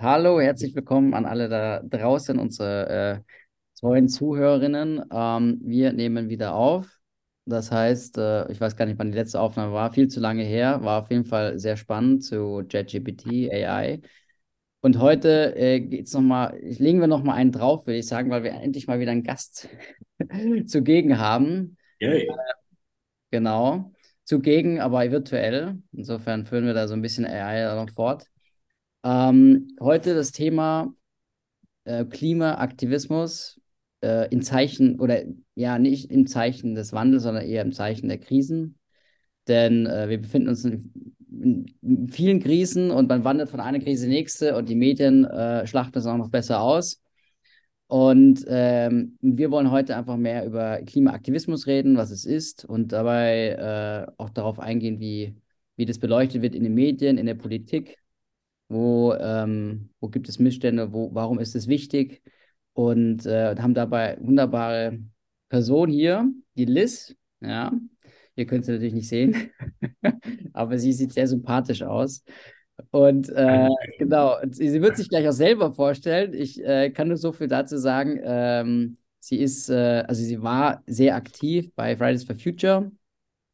Hallo, herzlich willkommen an alle da draußen, unsere äh, treuen Zuhörerinnen. Ähm, wir nehmen wieder auf. Das heißt, äh, ich weiß gar nicht, wann die letzte Aufnahme war, viel zu lange her, war auf jeden Fall sehr spannend zu JetGPT, AI. Und heute äh, geht's noch mal, legen wir nochmal einen drauf, würde ich sagen, weil wir endlich mal wieder einen Gast zugegen haben. Yay. Äh, genau, zugegen, aber virtuell. Insofern führen wir da so ein bisschen AI noch fort. Ähm, heute das Thema äh, Klimaaktivismus äh, in Zeichen oder ja, nicht im Zeichen des Wandels, sondern eher im Zeichen der Krisen. Denn äh, wir befinden uns in, in, vielen Krisen und man wandert von einer Krise in die nächste und die Medien äh, schlachten es auch noch besser aus. Und ähm, wir wollen heute einfach mehr über Klimaaktivismus reden, was es ist und dabei äh, auch darauf eingehen, wie, wie das beleuchtet wird in den Medien, in der Politik wo, ähm, wo gibt es Missstände, wo, warum ist es wichtig und äh, haben dabei wunderbare Person hier, die Liz, ja, ihr könnt sie natürlich nicht sehen, aber sie sieht sehr sympathisch aus. Und äh, genau, sie wird sich gleich auch selber vorstellen. Ich äh, kann nur so viel dazu sagen. Ähm, sie ist, äh, also sie war sehr aktiv bei Fridays for Future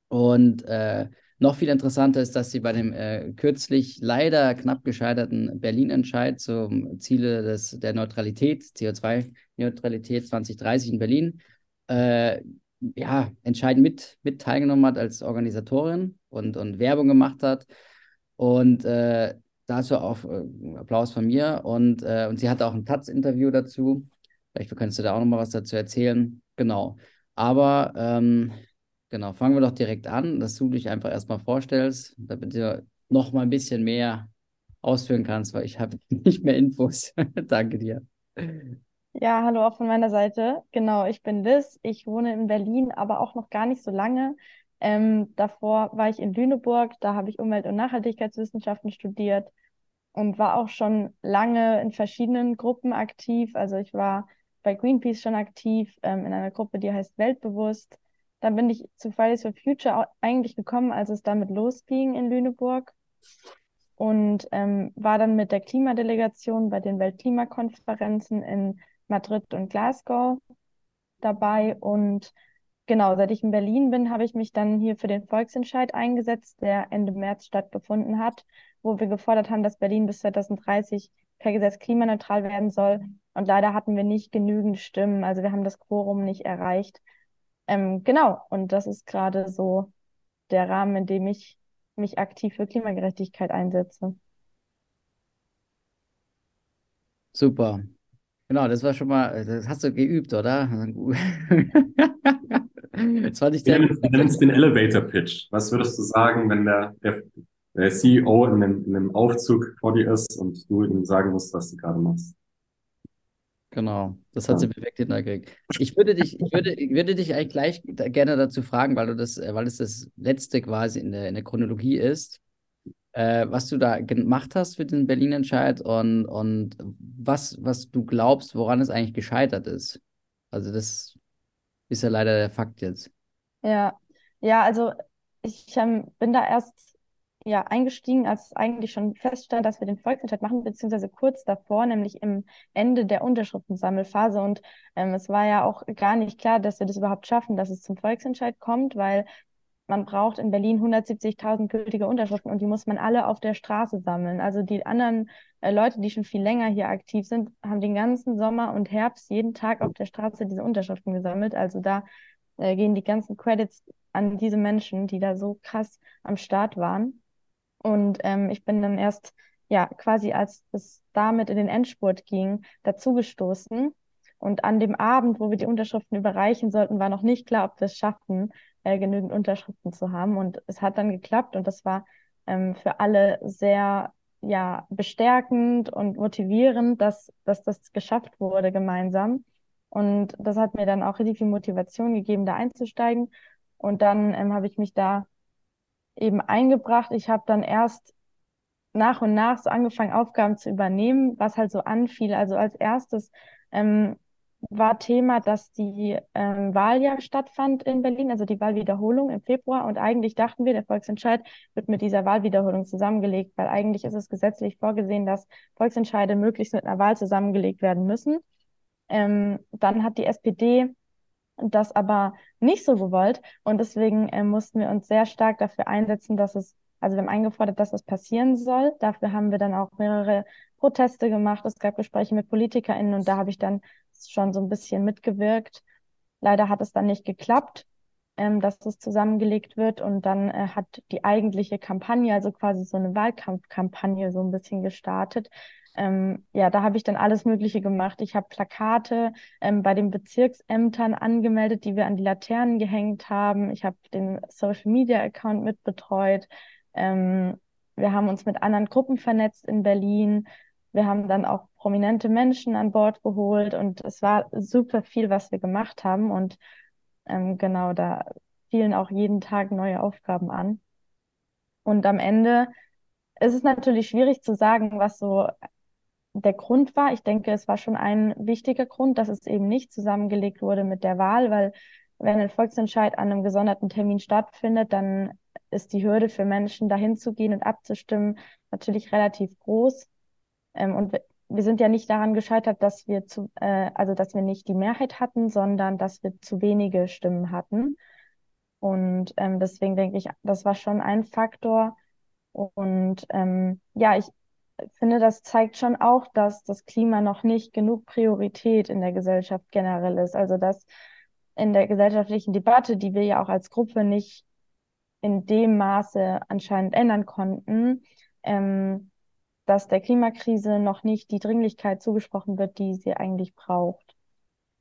und äh, noch viel interessanter ist, dass sie bei dem äh, kürzlich leider knapp gescheiterten Berlin-Entscheid zum Ziele des, der Neutralität, CO2-Neutralität 2030 in Berlin, äh, ja, entscheidend mit, mit teilgenommen hat als Organisatorin und, und Werbung gemacht hat. Und äh, dazu auch äh, Applaus von mir. Und, äh, und sie hatte auch ein Taz-Interview dazu. Vielleicht kannst du da auch noch mal was dazu erzählen. Genau. Aber ähm, Genau, fangen wir doch direkt an, dass du dich einfach erstmal vorstellst, damit du noch mal ein bisschen mehr ausführen kannst, weil ich habe nicht mehr Infos. Danke dir. Ja, hallo auch von meiner Seite. Genau, ich bin Liz. Ich wohne in Berlin, aber auch noch gar nicht so lange. Ähm, davor war ich in Lüneburg, da habe ich Umwelt- und Nachhaltigkeitswissenschaften studiert und war auch schon lange in verschiedenen Gruppen aktiv. Also ich war bei Greenpeace schon aktiv, ähm, in einer Gruppe, die heißt Weltbewusst. Dann bin ich zu Fridays for Future eigentlich gekommen, als es damit losging in Lüneburg und ähm, war dann mit der Klimadelegation bei den Weltklimakonferenzen in Madrid und Glasgow dabei. Und genau, seit ich in Berlin bin, habe ich mich dann hier für den Volksentscheid eingesetzt, der Ende März stattgefunden hat, wo wir gefordert haben, dass Berlin bis 2030 per Gesetz klimaneutral werden soll. Und leider hatten wir nicht genügend Stimmen. Also wir haben das Quorum nicht erreicht. Ähm, genau, und das ist gerade so der Rahmen, in dem ich mich aktiv für Klimagerechtigkeit einsetze. Super. Genau, das war schon mal, das hast du geübt, oder? das fand ich sehr. Du nennst den Elevator Pitch. Was würdest du sagen, wenn der, der, der CEO in einem, in einem Aufzug vor dir ist und du ihm sagen musst, was du gerade machst? Genau, das hat sie perfekt hinterkriegt. Ich würde dich, ich würde, ich würde dich eigentlich gleich gerne dazu fragen, weil du das, äh, weil es das letzte quasi in der, in der Chronologie ist, äh, was du da gemacht hast für den Berlin-Entscheid und, und was, was du glaubst, woran es eigentlich gescheitert ist. Also das ist ja leider der Fakt jetzt. Ja, ja, also ich ähm, bin da erst ja, eingestiegen, als eigentlich schon feststand, dass wir den Volksentscheid machen, beziehungsweise kurz davor, nämlich im Ende der Unterschriftensammelphase. Und ähm, es war ja auch gar nicht klar, dass wir das überhaupt schaffen, dass es zum Volksentscheid kommt, weil man braucht in Berlin 170.000 gültige Unterschriften und die muss man alle auf der Straße sammeln. Also die anderen äh, Leute, die schon viel länger hier aktiv sind, haben den ganzen Sommer und Herbst jeden Tag auf der Straße diese Unterschriften gesammelt. Also da äh, gehen die ganzen Credits an diese Menschen, die da so krass am Start waren. Und ähm, ich bin dann erst, ja, quasi als es damit in den Endspurt ging, dazugestoßen. Und an dem Abend, wo wir die Unterschriften überreichen sollten, war noch nicht klar, ob wir es schaffen, äh, genügend Unterschriften zu haben. Und es hat dann geklappt und das war ähm, für alle sehr ja, bestärkend und motivierend, dass, dass das geschafft wurde gemeinsam. Und das hat mir dann auch richtig viel Motivation gegeben, da einzusteigen. Und dann ähm, habe ich mich da eben eingebracht. Ich habe dann erst nach und nach so angefangen, Aufgaben zu übernehmen, was halt so anfiel. Also als erstes ähm, war Thema, dass die ähm, Wahl ja stattfand in Berlin, also die Wahlwiederholung im Februar. Und eigentlich dachten wir, der Volksentscheid wird mit dieser Wahlwiederholung zusammengelegt, weil eigentlich ist es gesetzlich vorgesehen, dass Volksentscheide möglichst mit einer Wahl zusammengelegt werden müssen. Ähm, dann hat die SPD das aber nicht so gewollt und deswegen äh, mussten wir uns sehr stark dafür einsetzen, dass es, also wir haben eingefordert, dass das passieren soll. Dafür haben wir dann auch mehrere Proteste gemacht. Es gab Gespräche mit PolitikerInnen und da habe ich dann schon so ein bisschen mitgewirkt. Leider hat es dann nicht geklappt, ähm, dass das zusammengelegt wird und dann äh, hat die eigentliche Kampagne, also quasi so eine Wahlkampfkampagne so ein bisschen gestartet. Ähm, ja, da habe ich dann alles Mögliche gemacht. Ich habe Plakate ähm, bei den Bezirksämtern angemeldet, die wir an die Laternen gehängt haben. Ich habe den Social Media Account mitbetreut. Ähm, wir haben uns mit anderen Gruppen vernetzt in Berlin. Wir haben dann auch prominente Menschen an Bord geholt und es war super viel, was wir gemacht haben. Und ähm, genau, da fielen auch jeden Tag neue Aufgaben an. Und am Ende ist es natürlich schwierig zu sagen, was so der Grund war. Ich denke, es war schon ein wichtiger Grund, dass es eben nicht zusammengelegt wurde mit der Wahl, weil wenn ein Volksentscheid an einem gesonderten Termin stattfindet, dann ist die Hürde für Menschen, dahin zu gehen und abzustimmen, natürlich relativ groß. Ähm, und wir, sind ja nicht daran gescheitert, dass wir zu, äh, also dass wir nicht die Mehrheit hatten, sondern dass wir zu wenige Stimmen hatten. Und ähm, deswegen denke ich, das war schon ein Faktor. Und ähm, ja, ich finde, das zeigt schon auch, dass das Klima noch nicht genug Priorität in der Gesellschaft generell ist. Also dass in der gesellschaftlichen Debatte, die wir ja auch als Gruppe nicht in dem Maße anscheinend ändern konnten, ähm, dass der Klimakrise noch nicht die Dringlichkeit zugesprochen wird, die sie eigentlich braucht.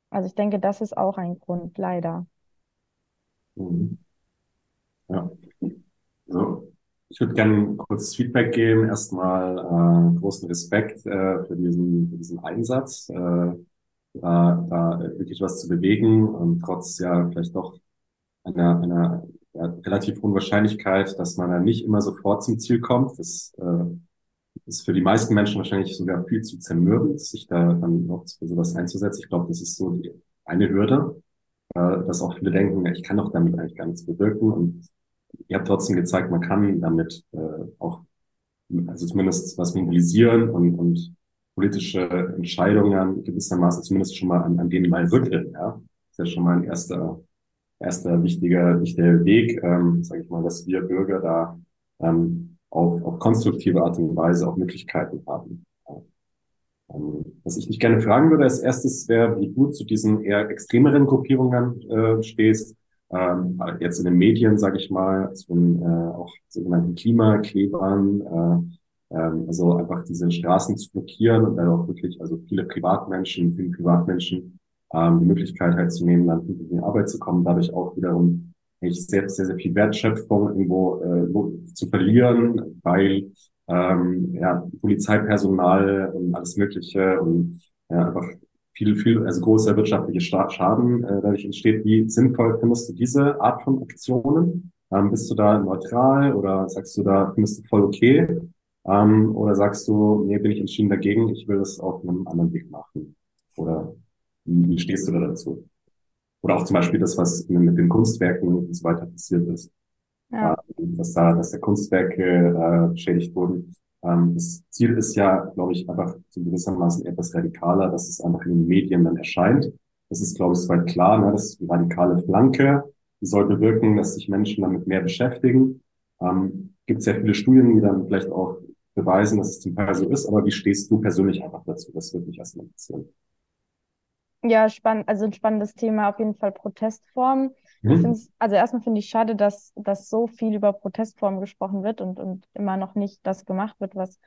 Also ich denke, das ist auch ein Grund, leider. Mhm. Ja. So, ich würde gerne kurzes Feedback geben. Erstmal äh, großen Respekt äh, für, diesen, für diesen Einsatz, äh, da, da wirklich was zu bewegen und trotz ja vielleicht doch einer, einer ja, relativ hohen Wahrscheinlichkeit, dass man dann nicht immer sofort zum Ziel kommt. Das äh, ist für die meisten Menschen wahrscheinlich sogar viel zu zermürbend, sich da dann noch für sowas einzusetzen. Ich glaube, das ist so die eine Hürde, äh, dass auch viele denken, ich kann doch damit eigentlich gar nichts bewirken. Und ihr habt trotzdem gezeigt, man kann damit äh, auch, also zumindest was mobilisieren und, und politische Entscheidungen gewissermaßen zumindest schon mal an, an denen mal rütteln. Ja? Das ist ja schon mal ein erster, erster wichtiger, wichtiger Weg, ähm, sage ich mal, dass wir Bürger da ähm, auf, auf konstruktive Art und Weise auch Möglichkeiten haben. Ähm, was ich dich gerne fragen würde als erstes wäre, wie du zu diesen eher extremeren Gruppierungen äh, stehst. Ähm, jetzt in den Medien, sage ich mal, den äh, auch sogenannten Klimaklebern, äh, äh, also einfach diese Straßen zu blockieren und dann auch wirklich, also viele Privatmenschen, viele Privatmenschen ähm, die Möglichkeit halt zu nehmen, dann in die Arbeit zu kommen, dadurch auch wiederum echt sehr, sehr, sehr viel Wertschöpfung irgendwo äh, zu verlieren, weil ähm, ja, Polizeipersonal und alles Mögliche und ja, einfach viel, viel, also großer wirtschaftlicher Schaden äh, dadurch entsteht. Wie sinnvoll findest du diese Art von Aktionen? Ähm, bist du da neutral oder sagst du da, findest du voll okay? Ähm, oder sagst du, nee, bin ich entschieden dagegen, ich will das auf einem anderen Weg machen? Oder wie, stehst du da dazu? Oder auch zum Beispiel das, was mit den Kunstwerken und so weiter passiert ist. Ja. Äh, dass da, dass da Kunstwerke äh, beschädigt wurden. Ähm, das Ziel ist ja, glaube ich, einfach so gewissermaßen etwas radikaler, dass es einfach in den Medien dann erscheint. Das ist, glaube ich, soweit klar. Ne? Das ist die radikale Flanke. Die soll bewirken, dass sich Menschen damit mehr beschäftigen. Ähm, gibt sehr viele Studien, die dann vielleicht auch beweisen, dass es zum Teil so ist. Aber wie stehst du persönlich einfach dazu? Das würde mich erstmal interessieren. Ja, spannend, also ein spannendes Thema, auf jeden Fall Protestformen. Mhm. Also erstmal finde ich schade, dass, dass so viel über Protestformen gesprochen wird und, und immer noch nicht das gemacht wird, was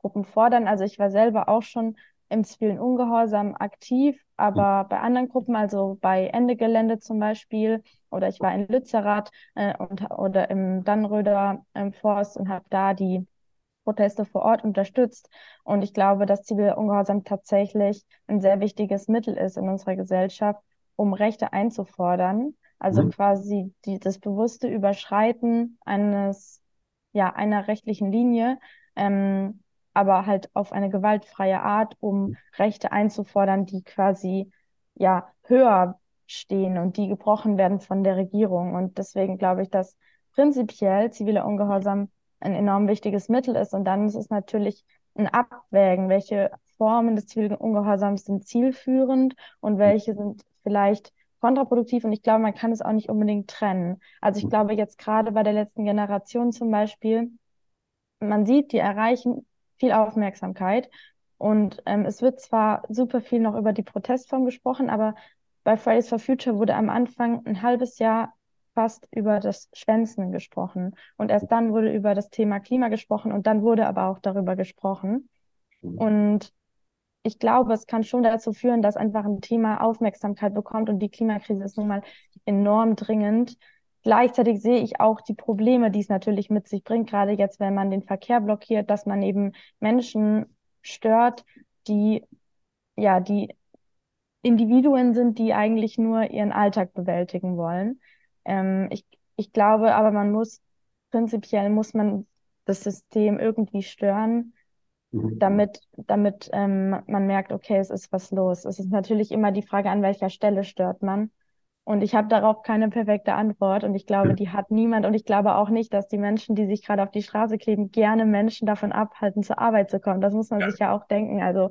Gruppen fordern. Also ich war selber auch schon im zivilen Ungehorsam aktiv, aber mhm. bei anderen Gruppen, also bei Ende Gelände zum Beispiel, oder ich war in Lützerath äh, und, oder im Dannröder äh, Forst und habe da die Proteste vor Ort unterstützt. Und ich glaube, dass ziviler Ungehorsam tatsächlich ein sehr wichtiges Mittel ist in unserer Gesellschaft, um Rechte einzufordern. Also mhm. quasi die, das bewusste Überschreiten eines, ja, einer rechtlichen Linie, ähm, aber halt auf eine gewaltfreie Art, um Rechte einzufordern, die quasi ja höher stehen und die gebrochen werden von der Regierung. Und deswegen glaube ich, dass prinzipiell ziviler Ungehorsam ein enorm wichtiges Mittel ist. Und dann ist es natürlich ein Abwägen, welche Formen des zivilen Ungehorsams sind zielführend und welche sind vielleicht kontraproduktiv. Und ich glaube, man kann es auch nicht unbedingt trennen. Also ich glaube jetzt gerade bei der letzten Generation zum Beispiel, man sieht, die erreichen viel Aufmerksamkeit. Und ähm, es wird zwar super viel noch über die Protestform gesprochen, aber bei Fridays for Future wurde am Anfang ein halbes Jahr fast über das Schwänzen gesprochen. Und erst dann wurde über das Thema Klima gesprochen und dann wurde aber auch darüber gesprochen. Mhm. Und ich glaube, es kann schon dazu führen, dass einfach ein Thema Aufmerksamkeit bekommt und die Klimakrise ist nun mal enorm dringend. Gleichzeitig sehe ich auch die Probleme, die es natürlich mit sich bringt, gerade jetzt, wenn man den Verkehr blockiert, dass man eben Menschen stört, die ja, die Individuen sind, die eigentlich nur ihren Alltag bewältigen wollen. Ähm, ich, ich glaube aber, man muss, prinzipiell muss man das System irgendwie stören, mhm. damit, damit ähm, man merkt, okay, es ist was los. Es ist natürlich immer die Frage, an welcher Stelle stört man. Und ich habe darauf keine perfekte Antwort und ich glaube, die hat niemand. Und ich glaube auch nicht, dass die Menschen, die sich gerade auf die Straße kleben, gerne Menschen davon abhalten, zur Arbeit zu kommen. Das muss man ja. sich ja auch denken. Also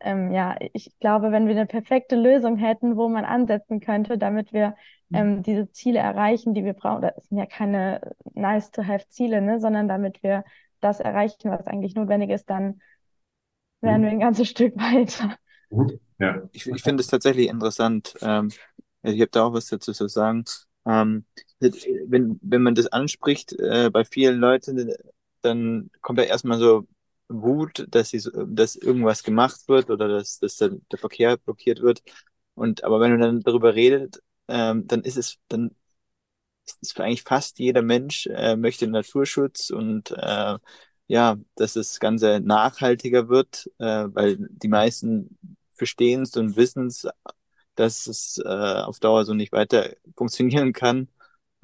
ähm, ja, ich glaube, wenn wir eine perfekte Lösung hätten, wo man ansetzen könnte, damit wir mhm. ähm, diese Ziele erreichen, die wir brauchen, das sind ja keine nice-to-have-Ziele, ne, sondern damit wir das erreichen, was eigentlich notwendig ist, dann wären mhm. wir ein ganzes Stück weiter. Ja. Ich, ich finde es tatsächlich interessant. Ähm, ich habe da auch was dazu zu sagen. Ähm, wenn, wenn man das anspricht äh, bei vielen Leuten, dann kommt ja erstmal so Wut, dass, sie, dass irgendwas gemacht wird oder dass, dass der, der Verkehr blockiert wird. Und aber wenn man dann darüber redet, ähm, dann ist es, dann ist eigentlich fast jeder Mensch äh, möchte Naturschutz und äh, ja, dass das Ganze nachhaltiger wird, äh, weil die meisten verstehen es und wissen es, dass es äh, auf Dauer so nicht weiter funktionieren kann.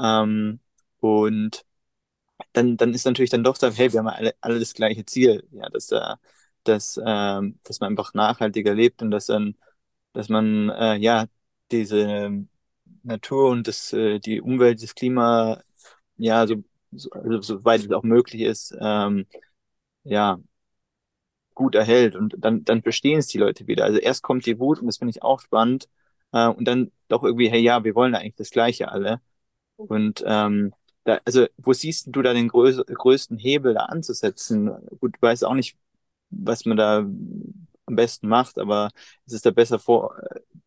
Ähm, und dann, dann ist natürlich dann doch so, hey, wir haben alle, alle das gleiche Ziel, ja, dass, äh, dass, ähm, dass man einfach nachhaltiger lebt und dass dann, dass man äh, ja diese Natur und das, äh, die Umwelt, das Klima, ja, so, so also, soweit es auch möglich ist, ähm, ja, gut erhält und dann, dann verstehen es die Leute wieder. Also erst kommt die Wut und das finde ich auch spannend äh, und dann doch irgendwie, hey, ja, wir wollen eigentlich das Gleiche alle und ähm, da, also wo siehst du da den größ größten Hebel da anzusetzen? Gut, du weißt auch nicht, was man da am besten macht, aber ist es da besser vor,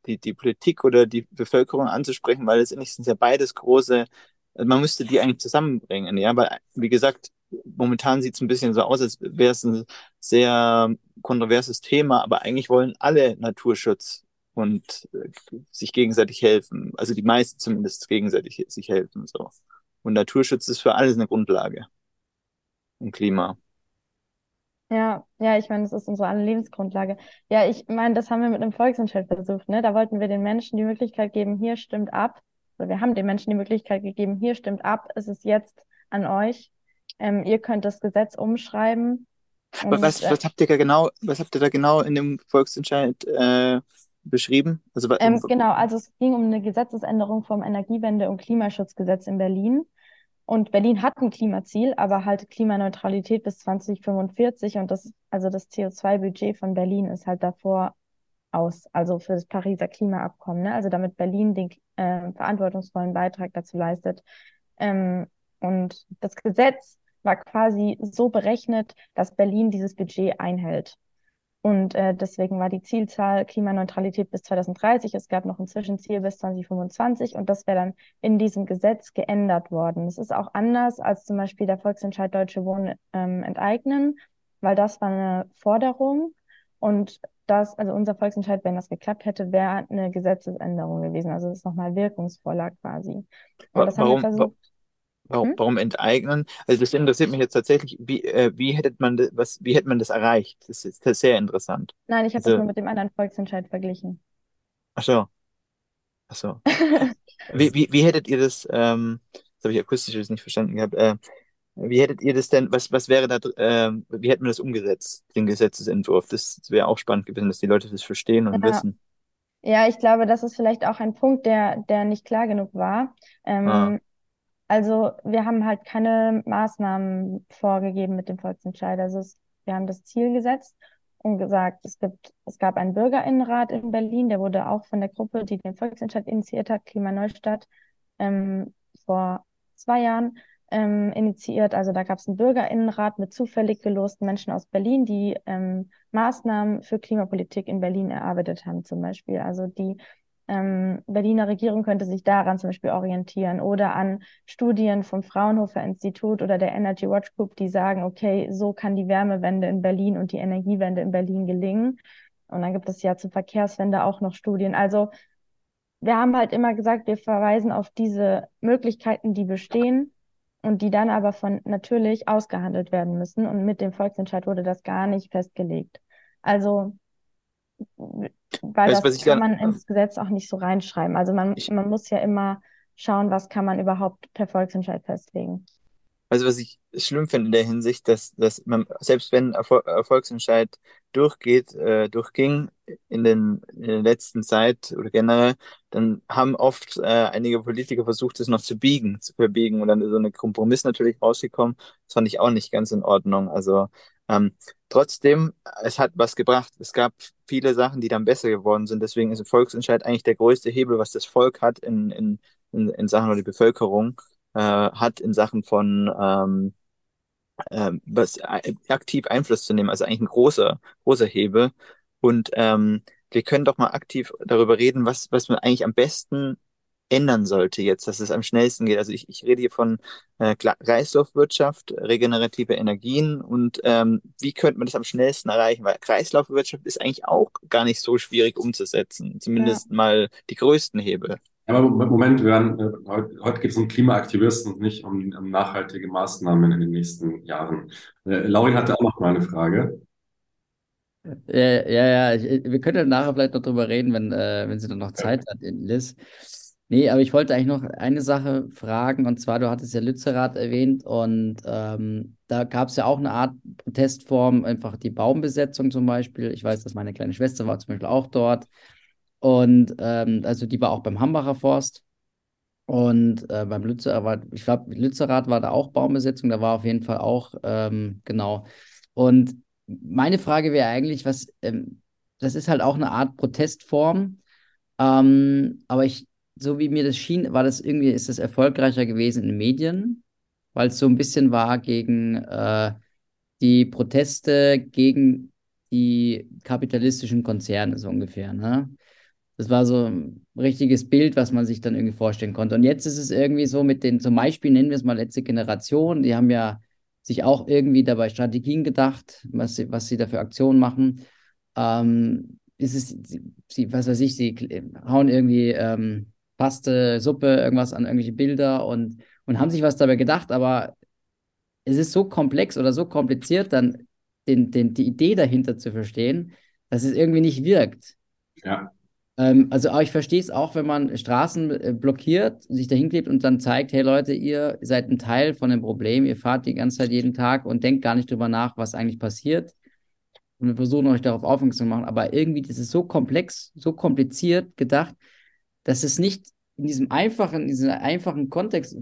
die, die Politik oder die Bevölkerung anzusprechen, weil letztendlich sind ja beides große, also man müsste die eigentlich zusammenbringen, ja, weil, wie gesagt, momentan sieht es ein bisschen so aus, als wäre es ein sehr kontroverses Thema, aber eigentlich wollen alle Naturschutz und äh, sich gegenseitig helfen, also die meisten zumindest gegenseitig sich helfen, so. Und Naturschutz ist für alles eine Grundlage. Und Klima. Ja, ja, ich meine, das ist unsere alle Lebensgrundlage. Ja, ich meine, das haben wir mit einem Volksentscheid versucht, ne? Da wollten wir den Menschen die Möglichkeit geben, hier stimmt ab. Oder wir haben den Menschen die Möglichkeit gegeben, hier stimmt ab, es ist jetzt an euch. Ähm, ihr könnt das Gesetz umschreiben. Und, was, was habt ihr da genau, was habt ihr da genau in dem Volksentscheid äh, beschrieben? Also, ähm, genau, also es ging um eine Gesetzesänderung vom Energiewende- und Klimaschutzgesetz in Berlin. Und Berlin hat ein Klimaziel, aber halt Klimaneutralität bis 2045 und das, also das CO2-Budget von Berlin ist halt davor aus, also für das Pariser Klimaabkommen, ne? Also damit Berlin den äh, verantwortungsvollen Beitrag dazu leistet. Ähm, und das Gesetz war quasi so berechnet, dass Berlin dieses Budget einhält. Und äh, deswegen war die Zielzahl Klimaneutralität bis 2030. Es gab noch ein Zwischenziel bis 2025 und das wäre dann in diesem Gesetz geändert worden. Das ist auch anders als zum Beispiel der Volksentscheid Deutsche Wohnen ähm, enteignen, weil das war eine Forderung und das, also unser Volksentscheid, wenn das geklappt hätte, wäre eine Gesetzesänderung gewesen. Also das ist nochmal wirkungsvoller quasi. Und das warum, haben wir versucht. Warum, hm? warum enteignen? Also das interessiert mich jetzt tatsächlich, wie, äh, wie hätte man das, was, wie hätte man das erreicht? Das ist, das ist sehr interessant. Nein, ich habe also, das nur mit dem anderen Volksentscheid verglichen. Ach so. Ach so. wie, wie, wie hättet ihr das, ähm, das habe ich akustisch jetzt nicht verstanden gehabt, äh, wie hättet ihr das denn, was, was wäre da, äh, wie hätten wir das umgesetzt, den Gesetzesentwurf? Das, das wäre auch spannend gewesen, dass die Leute das verstehen und ja. wissen. Ja, ich glaube, das ist vielleicht auch ein Punkt, der, der nicht klar genug war. Ähm, Ah. Also wir haben halt keine Maßnahmen vorgegeben mit dem Volksentscheid. Also es, wir haben das Ziel gesetzt und gesagt, es gibt, es gab einen Bürgerinnenrat in Berlin, der wurde auch von der Gruppe, die den Volksentscheid initiiert hat, Klimaneustadt, ähm, vor zwei Jahren ähm, initiiert. Also da gab es einen Bürgerinnenrat mit zufällig gelosten Menschen aus Berlin, die ähm, Maßnahmen für Klimapolitik in Berlin erarbeitet haben, zum Beispiel. Also die ähm, Berliner Regierung könnte sich daran zum Beispiel orientieren oder an Studien vom Fraunhofer Institut oder der Energy Watch Group, die sagen, okay, so kann die Wärmewende in Berlin und die Energiewende in Berlin gelingen. Und dann gibt es ja zur Verkehrswende auch noch Studien. Also wir haben halt immer gesagt, wir verweisen auf diese Möglichkeiten, die bestehen und die dann aber von natürlich ausgehandelt werden müssen. Und mit dem Volksentscheid wurde das gar nicht festgelegt. Also weil Weißt das kann dann, man ins Gesetz auch nicht so reinschreiben. Also man, ich, man muss ja immer schauen, was kann man überhaupt per Volksentscheid festlegen. Also was ich schlimm finde in der Hinsicht, dass, dass man, selbst wenn Erfol Erfolgsentscheid durchgeht, äh, durchging in den, in der letzten Zeit oder generell, dann haben oft äh, einige Politiker versucht, das noch zu biegen, zu verbiegen und dann ist so ein Kompromiss natürlich rausgekommen. Das fand ich auch nicht ganz in Ordnung. Also ähm, trotzdem, es hat was gebracht. Es gab viele Sachen, die dann besser geworden sind. Deswegen ist ein Volksentscheid eigentlich der größte Hebel, was das Volk hat in, in, in, in Sachen oder die Bevölkerung äh, hat in Sachen von ähm, ähm, was äh, aktiv Einfluss zu nehmen, also eigentlich ein großer, großer Hebel. Und ähm, wir können doch mal aktiv darüber reden, was, was man eigentlich am besten ändern sollte jetzt, dass es am schnellsten geht. Also ich, ich rede hier von äh, Kreislaufwirtschaft, regenerative Energien und ähm, wie könnte man das am schnellsten erreichen? Weil Kreislaufwirtschaft ist eigentlich auch gar nicht so schwierig umzusetzen, Ja. zumindest mal die größten Hebel. Ja, aber Moment, wir werden, äh, heute, heute geht es um Klimaaktivisten und nicht um, um nachhaltige Maßnahmen in den nächsten Jahren. Äh, Laurin hatte auch noch mal eine Frage. Ja, ja, ja. Ich, wir können ja nachher vielleicht noch drüber reden, wenn, äh, wenn sie dann noch Zeit hat, Liz. Nee, aber ich wollte eigentlich noch eine Sache fragen, und zwar, du hattest ja Lützerath erwähnt, und ähm, da gab es ja auch eine Art Protestform, einfach die Baumbesetzung zum Beispiel. Ich weiß, dass meine kleine Schwester war zum Beispiel auch dort. Und ähm, also die war auch beim Hambacher Forst. Und äh, beim Lützerath, ich glaube, Lützerath war da auch Baumbesetzung, da war auf jeden Fall auch, ähm, genau. Und meine Frage wäre eigentlich, was, ähm, das ist halt auch eine Art Protestform, ähm, aber ich, so wie mir das schien, war das irgendwie, ist das erfolgreicher gewesen in den Medien, weil es so ein bisschen war gegen äh, die Proteste gegen die kapitalistischen Konzerne, so ungefähr, ne? Das war so ein richtiges Bild, was man sich dann irgendwie vorstellen konnte. Und jetzt ist es irgendwie so mit den, zum Beispiel nennen wir es mal letzte Generation, die haben ja sich auch irgendwie dabei Strategien gedacht, was sie, was sie da für Aktionen machen. Ähm, ist es, sie, was weiß ich, sie hauen irgendwie ähm, Paste, Suppe, irgendwas an irgendwelche Bilder und, und haben sich was dabei gedacht, aber es ist so komplex oder so kompliziert, dann den, den, die Idee dahinter zu verstehen, dass es irgendwie nicht wirkt. Ja. Ähm, also ich verstehe es auch, wenn man Straßen äh, blockiert, sich dahin klebt und dann zeigt, hey Leute, ihr seid ein Teil von dem Problem, ihr fahrt die ganze Zeit jeden Tag und denkt gar nicht drüber nach, was eigentlich passiert. Und wir versuchen euch darauf aufmerksam zu machen, aber irgendwie, das ist so komplex, so kompliziert gedacht, dass es nicht in diesem einfachen, in diesem einfachen Kontext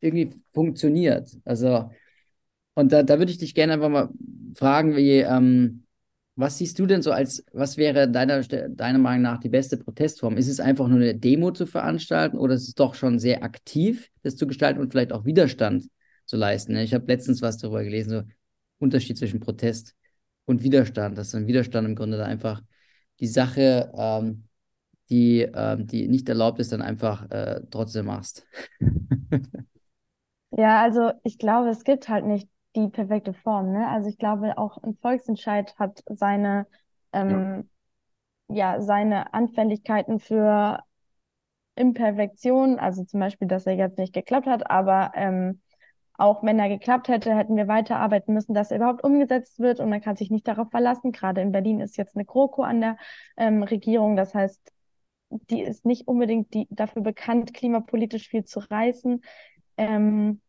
irgendwie funktioniert. Also, und da, da würde ich dich gerne einfach mal fragen, wie, ähm, was siehst du denn so als, was wäre deiner, deiner Meinung nach die beste Protestform? Ist es einfach nur eine Demo zu veranstalten oder ist es doch schon sehr aktiv, das zu gestalten und vielleicht auch Widerstand zu leisten? Ne? Ich habe letztens was darüber gelesen, so Unterschied zwischen Protest und Widerstand, dass ein Widerstand im Grunde da einfach die Sache, ähm, die, ähm, die nicht erlaubt ist, dann einfach äh, trotzdem machst. Ja, also ich glaube, es gibt halt nicht die perfekte Form, ne? Also ich glaube, auch ein Volksentscheid hat seine, ähm, ja, seine Anfälligkeiten für Imperfektion, also zum Beispiel, dass er jetzt nicht geklappt hat, aber ähm, auch wenn er geklappt hätte, hätten wir weiterarbeiten müssen, dass er überhaupt umgesetzt wird und man kann sich nicht darauf verlassen. Gerade in Berlin ist jetzt eine GroKo an der ähm, Regierung, das heißt, die ist nicht unbedingt die, dafür bekannt, klimapolitisch viel zu reißen. Ähm,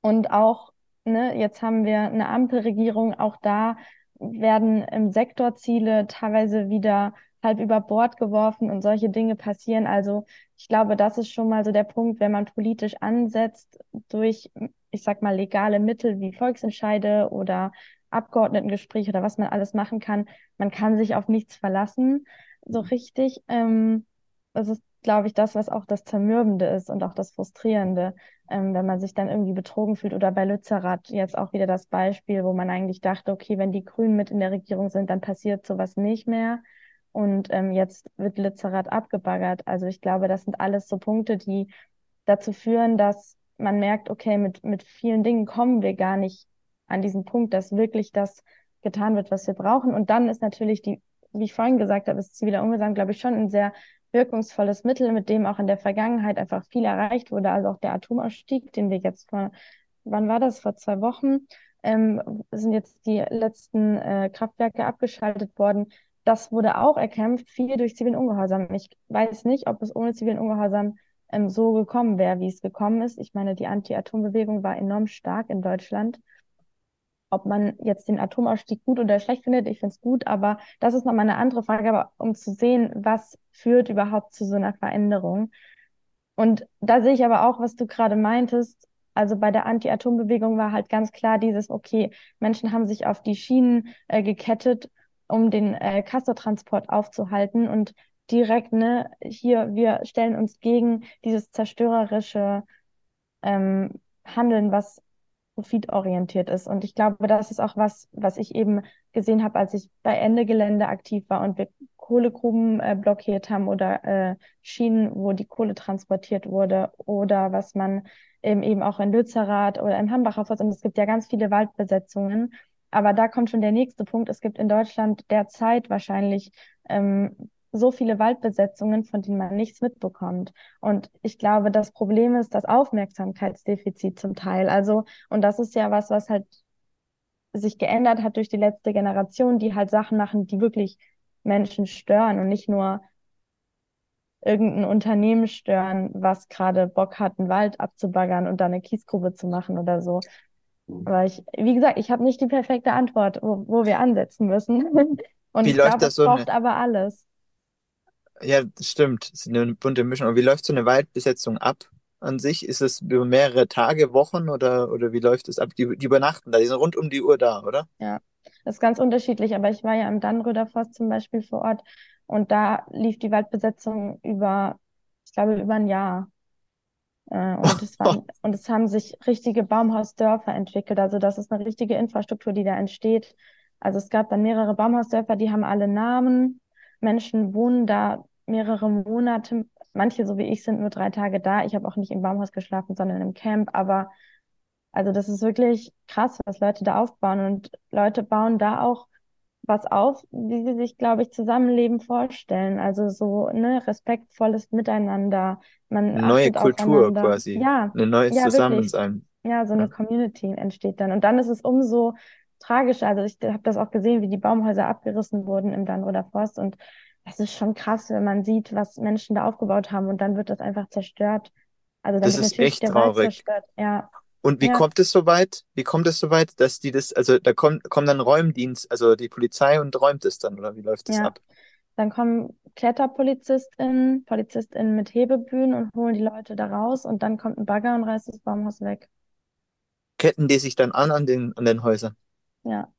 und auch, ne, jetzt haben wir eine Ampelregierung, auch da werden im Sektor Ziele teilweise wieder halb über Bord geworfen und solche Dinge passieren. Also ich glaube, das ist schon mal so der Punkt, wenn man politisch ansetzt durch, ich sag mal, legale Mittel wie Volksentscheide oder Abgeordnetengespräche oder was man alles machen kann. Man kann sich auf nichts verlassen, so richtig. Ähm, das ist, glaube ich, das, was auch das Zermürbende ist und auch das Frustrierende, ähm, wenn man sich dann irgendwie betrogen fühlt. Oder bei Lützerath jetzt auch wieder das Beispiel, wo man eigentlich dachte, okay, wenn die Grünen mit in der Regierung sind, dann passiert sowas nicht mehr. Und ähm, jetzt wird Lützerath abgebaggert. Also ich glaube, das sind alles so Punkte, die dazu führen, dass man merkt, okay, mit, mit vielen Dingen kommen wir gar nicht an diesen Punkt, dass wirklich das getan wird, was wir brauchen. Und dann ist natürlich die, wie ich vorhin gesagt habe, ist ziviler Ungehorsam, glaube ich, schon ein sehr wirkungsvolles Mittel, mit dem auch in der Vergangenheit einfach viel erreicht wurde. Also auch der Atomausstieg, den wir jetzt vor, wann war das? Vor zwei Wochen ähm, sind jetzt die letzten äh, Kraftwerke abgeschaltet worden. Das wurde auch erkämpft, viel durch zivilen Ungehorsam. Ich weiß nicht, ob es ohne zivilen Ungehorsam ähm, so gekommen wäre, wie es gekommen ist. Ich meine, die Anti-Atom-Bewegung war enorm stark in Deutschland. Ob man jetzt den Atomausstieg gut oder schlecht findet, ich finde es gut, aber das ist nochmal eine andere Frage, aber um zu sehen, was führt überhaupt zu so einer Veränderung. Und da sehe ich aber auch, was du gerade meintest, also bei der Anti-Atom-Bewegung war halt ganz klar dieses, okay, Menschen haben sich auf die Schienen äh, gekettet, um den äh, Castortransport aufzuhalten. Und direkt, ne, hier, wir stellen uns gegen dieses zerstörerische ähm, Handeln, was profitorientiert ist. Und ich glaube, das ist auch was, was ich eben gesehen habe, als ich bei Ende Gelände aktiv war und wir Kohlegruben äh, blockiert haben oder äh, Schienen, wo die Kohle transportiert wurde oder was man eben, eben auch in Lützerath oder im Hambacher Forst und es gibt ja ganz viele Waldbesetzungen. Aber da kommt schon der nächste Punkt. Es gibt in Deutschland derzeit wahrscheinlich ähm, so viele Waldbesetzungen, von denen man nichts mitbekommt. Und ich glaube, das Problem ist das Aufmerksamkeitsdefizit zum Teil. Also, und das ist ja was, was halt sich geändert hat durch die letzte Generation, die halt Sachen machen, die wirklich Menschen stören und nicht nur irgendein Unternehmen stören, was gerade Bock hat, einen Wald abzubaggern und da eine Kiesgrube zu machen oder so. Aber ich, wie gesagt, ich habe nicht die perfekte Antwort, wo, wo wir ansetzen müssen. Und Wie ich läuft glaube, das es so eine- braucht aber alles. Ja, das stimmt. Es ist eine bunte Mischung. Aber wie läuft so eine Waldbesetzung ab an sich? Ist es über mehrere Tage, Wochen oder, oder wie läuft es ab? Die, die übernachten da, die sind rund um die Uhr da, oder? Das ist ganz unterschiedlich, aber ich war ja im Dannröder Forst zum Beispiel vor Ort und da lief die Waldbesetzung über, ich glaube, über ein Jahr. Äh, und es waren, und es haben sich richtige Baumhausdörfer entwickelt. Also das ist eine richtige Infrastruktur, die da entsteht. Also es gab dann mehrere Baumhausdörfer, die haben alle Namen. Menschen wohnen da mehrere Monate. Manche, so wie ich, sind nur drei Tage da. Ich habe auch nicht im Baumhaus geschlafen, sondern im Camp. Aber also das ist wirklich krass, was Leute da aufbauen. Und Leute bauen da auch was auf, wie sie sich, glaube ich, Zusammenleben vorstellen. Also so, ne, respektvolles Miteinander. Man Eine neue Kultur aufeinander. quasi. Ja, Ein neues ja, wirklich. Zusammensein. Ja, so eine Ja. Community entsteht dann. Und dann ist es umso tragischer. Also ich habe das auch gesehen, wie die Baumhäuser abgerissen wurden im Dannröder Forst. Und das ist schon krass, wenn man sieht, was Menschen da aufgebaut haben. Und dann wird das einfach zerstört. Also Das ist echt traurig. Ja, Und wie Ja. kommt es so weit? Wie kommt es so weit, dass die das, also da kommt, kommt dann Räumdienst, also die Polizei und räumt es dann, oder wie läuft das Ja. ab? dann kommen KletterpolizistInnen, PolizistInnen mit Hebebühnen und holen die Leute da raus. Und dann kommt ein Bagger und reißt das Baumhaus weg. Ketten die sich dann an an den, an den Häusern? Ja.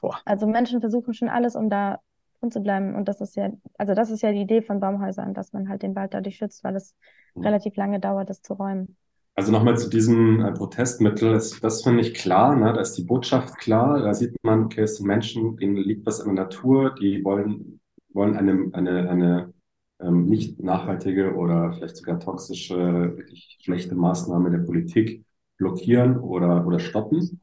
Boah. Also Menschen versuchen schon alles, um da drin zu bleiben. Und das ist ja, also das ist ja die Idee von Baumhäusern, dass man halt den Wald dadurch schützt, weil es Mhm. relativ lange dauert, das zu räumen. Also nochmal zu diesem äh, Protestmittel, das, das finde ich klar, ne? da ist die Botschaft klar, da sieht man, okay, es sind Menschen, denen liegt was in der Natur, die wollen, wollen eine, eine, eine ähm, nicht nachhaltige oder vielleicht sogar toxische, wirklich schlechte Maßnahme der Politik blockieren oder, oder stoppen.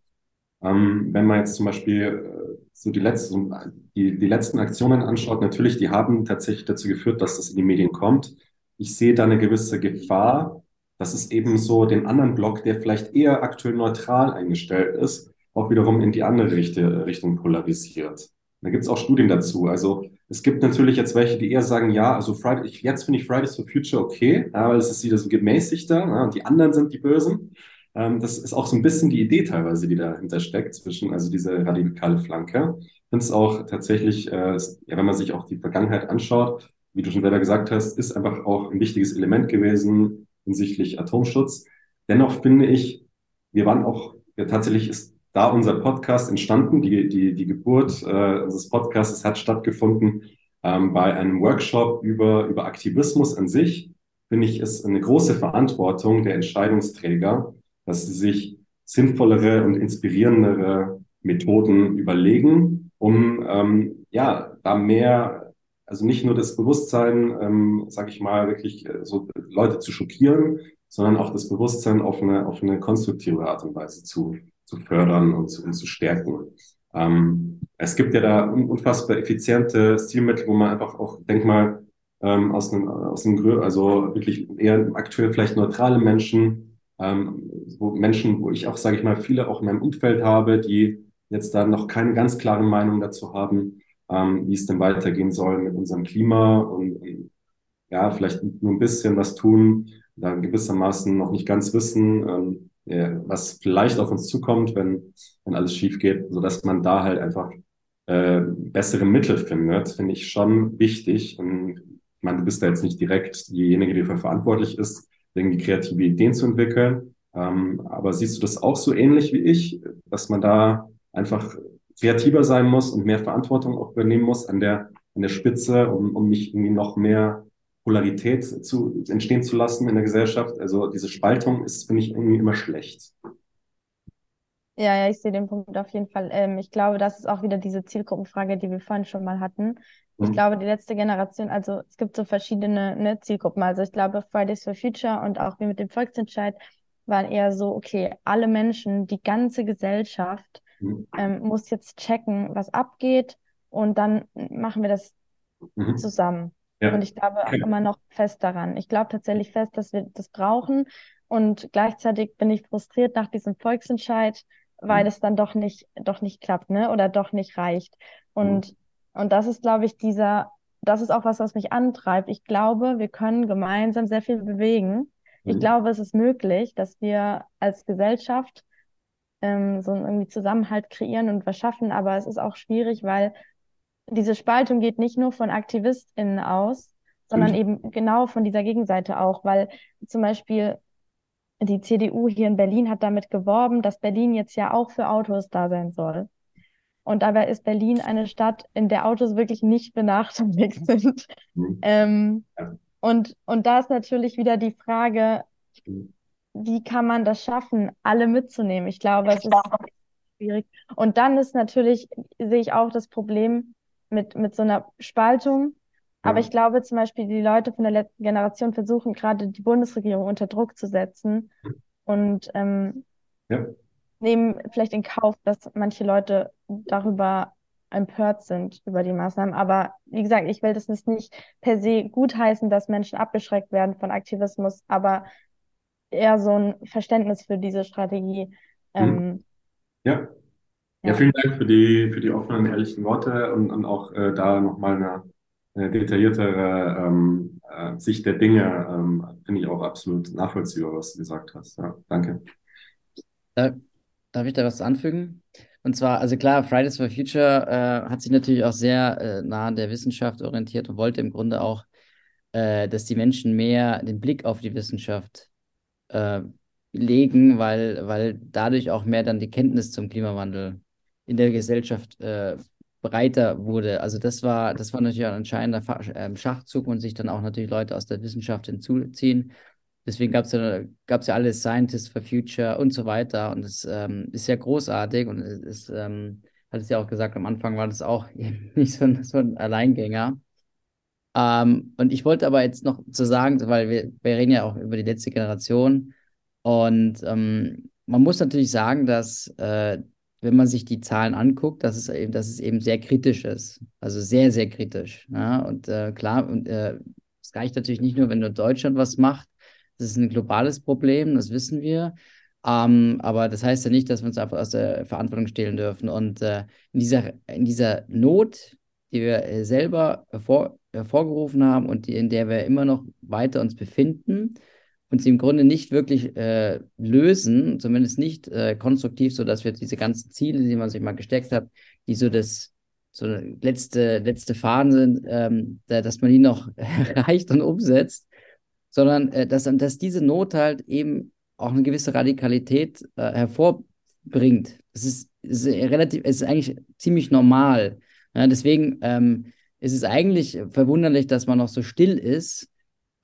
Ähm, wenn man jetzt zum Beispiel äh, so die letzten, die, die letzten Aktionen anschaut, natürlich, die haben tatsächlich dazu geführt, dass das in die Medien kommt. Ich sehe da eine gewisse Gefahr, dass es eben so den anderen Block, der vielleicht eher aktuell neutral eingestellt ist, auch wiederum in die andere Richtung polarisiert. Da gibt es auch Studien dazu. Also es gibt natürlich jetzt welche, die eher sagen, ja, also Friday, jetzt finde ich Fridays for Future okay, weil es ist wieder so gemäßigter ja, und die anderen sind die Bösen. Ähm, das ist auch so ein bisschen die Idee teilweise, die dahinter steckt, zwischen also diese radikale Flanke. finde es auch tatsächlich, äh, ja, wenn man sich auch die Vergangenheit anschaut, wie du schon selber gesagt hast, ist einfach auch ein wichtiges Element gewesen hinsichtlich Atomschutz. Dennoch finde ich, wir waren auch, ja, tatsächlich ist da unser Podcast entstanden, die, die, die Geburt äh, unseres Podcasts hat stattgefunden ähm, bei einem Workshop über, über Aktivismus an sich, finde ich, ist eine große Verantwortung der Entscheidungsträger, dass sie sich sinnvollere und inspirierendere Methoden überlegen, um ähm, ja da mehr, also nicht nur das Bewusstsein, ähm, sage ich mal, wirklich äh, so Leute zu schockieren, sondern auch das Bewusstsein auf eine auf eine konstruktive Art und Weise zu zu fördern und zu, und zu stärken. Ähm, es gibt ja da unfassbar effiziente Stilmittel, wo man einfach auch, denk mal, ähm, aus einem, aus einem, also wirklich eher aktuell vielleicht neutrale Menschen, ähm, wo Menschen, wo ich auch, sage ich mal, viele auch in meinem Umfeld habe, die jetzt da noch keine ganz klare Meinung dazu haben, ähm, wie es denn weitergehen soll mit unserem Klima und, und ja, vielleicht nur ein bisschen was tun, da gewissermaßen noch nicht ganz wissen, ähm, ja, was vielleicht auf uns zukommt, wenn, wenn alles schief geht, so dass man da halt einfach äh, bessere Mittel findet, finde ich schon wichtig. Und ich meine, du bist da jetzt nicht direkt diejenige, die dafür verantwortlich ist, irgendwie kreative Ideen zu entwickeln. Ähm, aber siehst du das auch so ähnlich wie ich, dass man da einfach kreativer sein muss und mehr Verantwortung auch übernehmen muss an der, an der Spitze, um, um nicht irgendwie noch mehr Polarität zu, entstehen zu lassen in der Gesellschaft. Also diese Spaltung ist, finde ich, irgendwie immer schlecht. Ja, ja, ich sehe den Punkt auf jeden Fall. Ähm, ich glaube, das ist auch wieder diese Zielgruppenfrage, die wir vorhin schon mal hatten. Ich mhm. glaube, die letzte Generation, also es gibt so verschiedene ne, Zielgruppen. Also ich glaube, Fridays for Future und auch wie mit dem Volksentscheid waren eher so, okay, alle Menschen, die ganze Gesellschaft mhm. ähm, muss jetzt checken, was abgeht und dann machen wir das mhm. zusammen. Ja. Und ich glaube auch immer noch fest daran. Ich glaube tatsächlich fest, dass wir das brauchen. Und gleichzeitig bin ich frustriert nach diesem Volksentscheid, weil mhm. es dann doch nicht, doch nicht klappt, ne? Oder doch nicht reicht. Und, mhm. Und das ist, glaube ich, dieser, das ist auch was, was mich antreibt. Ich glaube, wir können gemeinsam sehr viel bewegen. Ich mhm. glaube, es ist möglich, dass wir als Gesellschaft ähm, so einen irgendwie Zusammenhalt kreieren und was schaffen, aber es ist auch schwierig, weil diese Spaltung geht nicht nur von AktivistInnen aus, sondern mhm. eben genau von dieser Gegenseite auch, weil zum Beispiel die CDU hier in Berlin hat damit geworben, dass Berlin jetzt ja auch für Autos da sein soll. Und dabei ist Berlin eine Stadt, in der Autos wirklich nicht benachteiligt sind. Mhm. Ähm, ja. und, und da ist natürlich wieder die Frage, mhm. wie kann man das schaffen, alle mitzunehmen? Ich glaube, es ist schwierig. Und dann ist natürlich, sehe ich auch das Problem mit, mit so einer Spaltung, aber ich glaube zum Beispiel, die Leute von der letzten Generation versuchen gerade die Bundesregierung unter Druck zu setzen und ähm, ja. Nehmen vielleicht in Kauf, dass manche Leute darüber empört sind über die Maßnahmen. Aber wie gesagt, ich will das nicht per se gutheißen, dass Menschen abgeschreckt werden von Aktivismus, aber eher so ein Verständnis für diese Strategie. Mhm. Ähm, ja. Ja, vielen Dank für die, für die offenen, ehrlichen Worte und, und auch äh, da nochmal eine eine detailliertere ähm, äh, Sicht der Dinge ähm, finde ich auch absolut nachvollziehbar, was du gesagt hast. Ja, danke. Da, darf ich da was anfügen? Und zwar, also klar, Fridays for Future äh, hat sich natürlich auch sehr äh, nah an der Wissenschaft orientiert und wollte im Grunde auch, äh, dass die Menschen mehr den Blick auf die Wissenschaft äh, legen, weil, weil dadurch auch mehr dann die Kenntnis zum Klimawandel in der Gesellschaft äh, breiter wurde. Also das war, das war natürlich ein entscheidender ähm, Schachzug und sich dann auch natürlich Leute aus der Wissenschaft hinzuziehen. Deswegen gab es ja, gab's ja alles Scientists for Future und so weiter. Und es ähm, ist ja großartig und es ist, ähm, hat es ja auch gesagt, am Anfang war das auch nicht so ein, so ein Alleingänger. Ähm, und ich wollte aber jetzt noch zu sagen, weil wir, wir reden ja auch über die letzte Generation und ähm, man muss natürlich sagen, dass äh, wenn man sich die Zahlen anguckt, dass es eben, dass es eben sehr kritisch ist. Also sehr, sehr kritisch. Ja? Und äh, klar, und äh, es reicht natürlich nicht nur, wenn nur Deutschland was macht. Das ist ein globales Problem, das wissen wir. Ähm, aber das heißt ja nicht, dass wir uns einfach aus der Verantwortung stehlen dürfen. Und äh, in, dieser, in dieser Not, die wir äh, selber hervor, hervorgerufen haben und die, in der wir immer noch weiter uns befinden, uns im Grunde nicht wirklich äh, lösen, zumindest nicht äh, konstruktiv, sodass wir diese ganzen Ziele, die man sich mal gesteckt hat, die so das so letzte, letzte Fahnen sind, ähm, dass man die noch erreicht und umsetzt, sondern äh, dass, dass diese Not halt eben auch eine gewisse Radikalität äh, hervorbringt. Das ist, ist relativ, ist eigentlich ziemlich normal. Ja, deswegen ähm, ist es eigentlich verwunderlich, dass man noch so still ist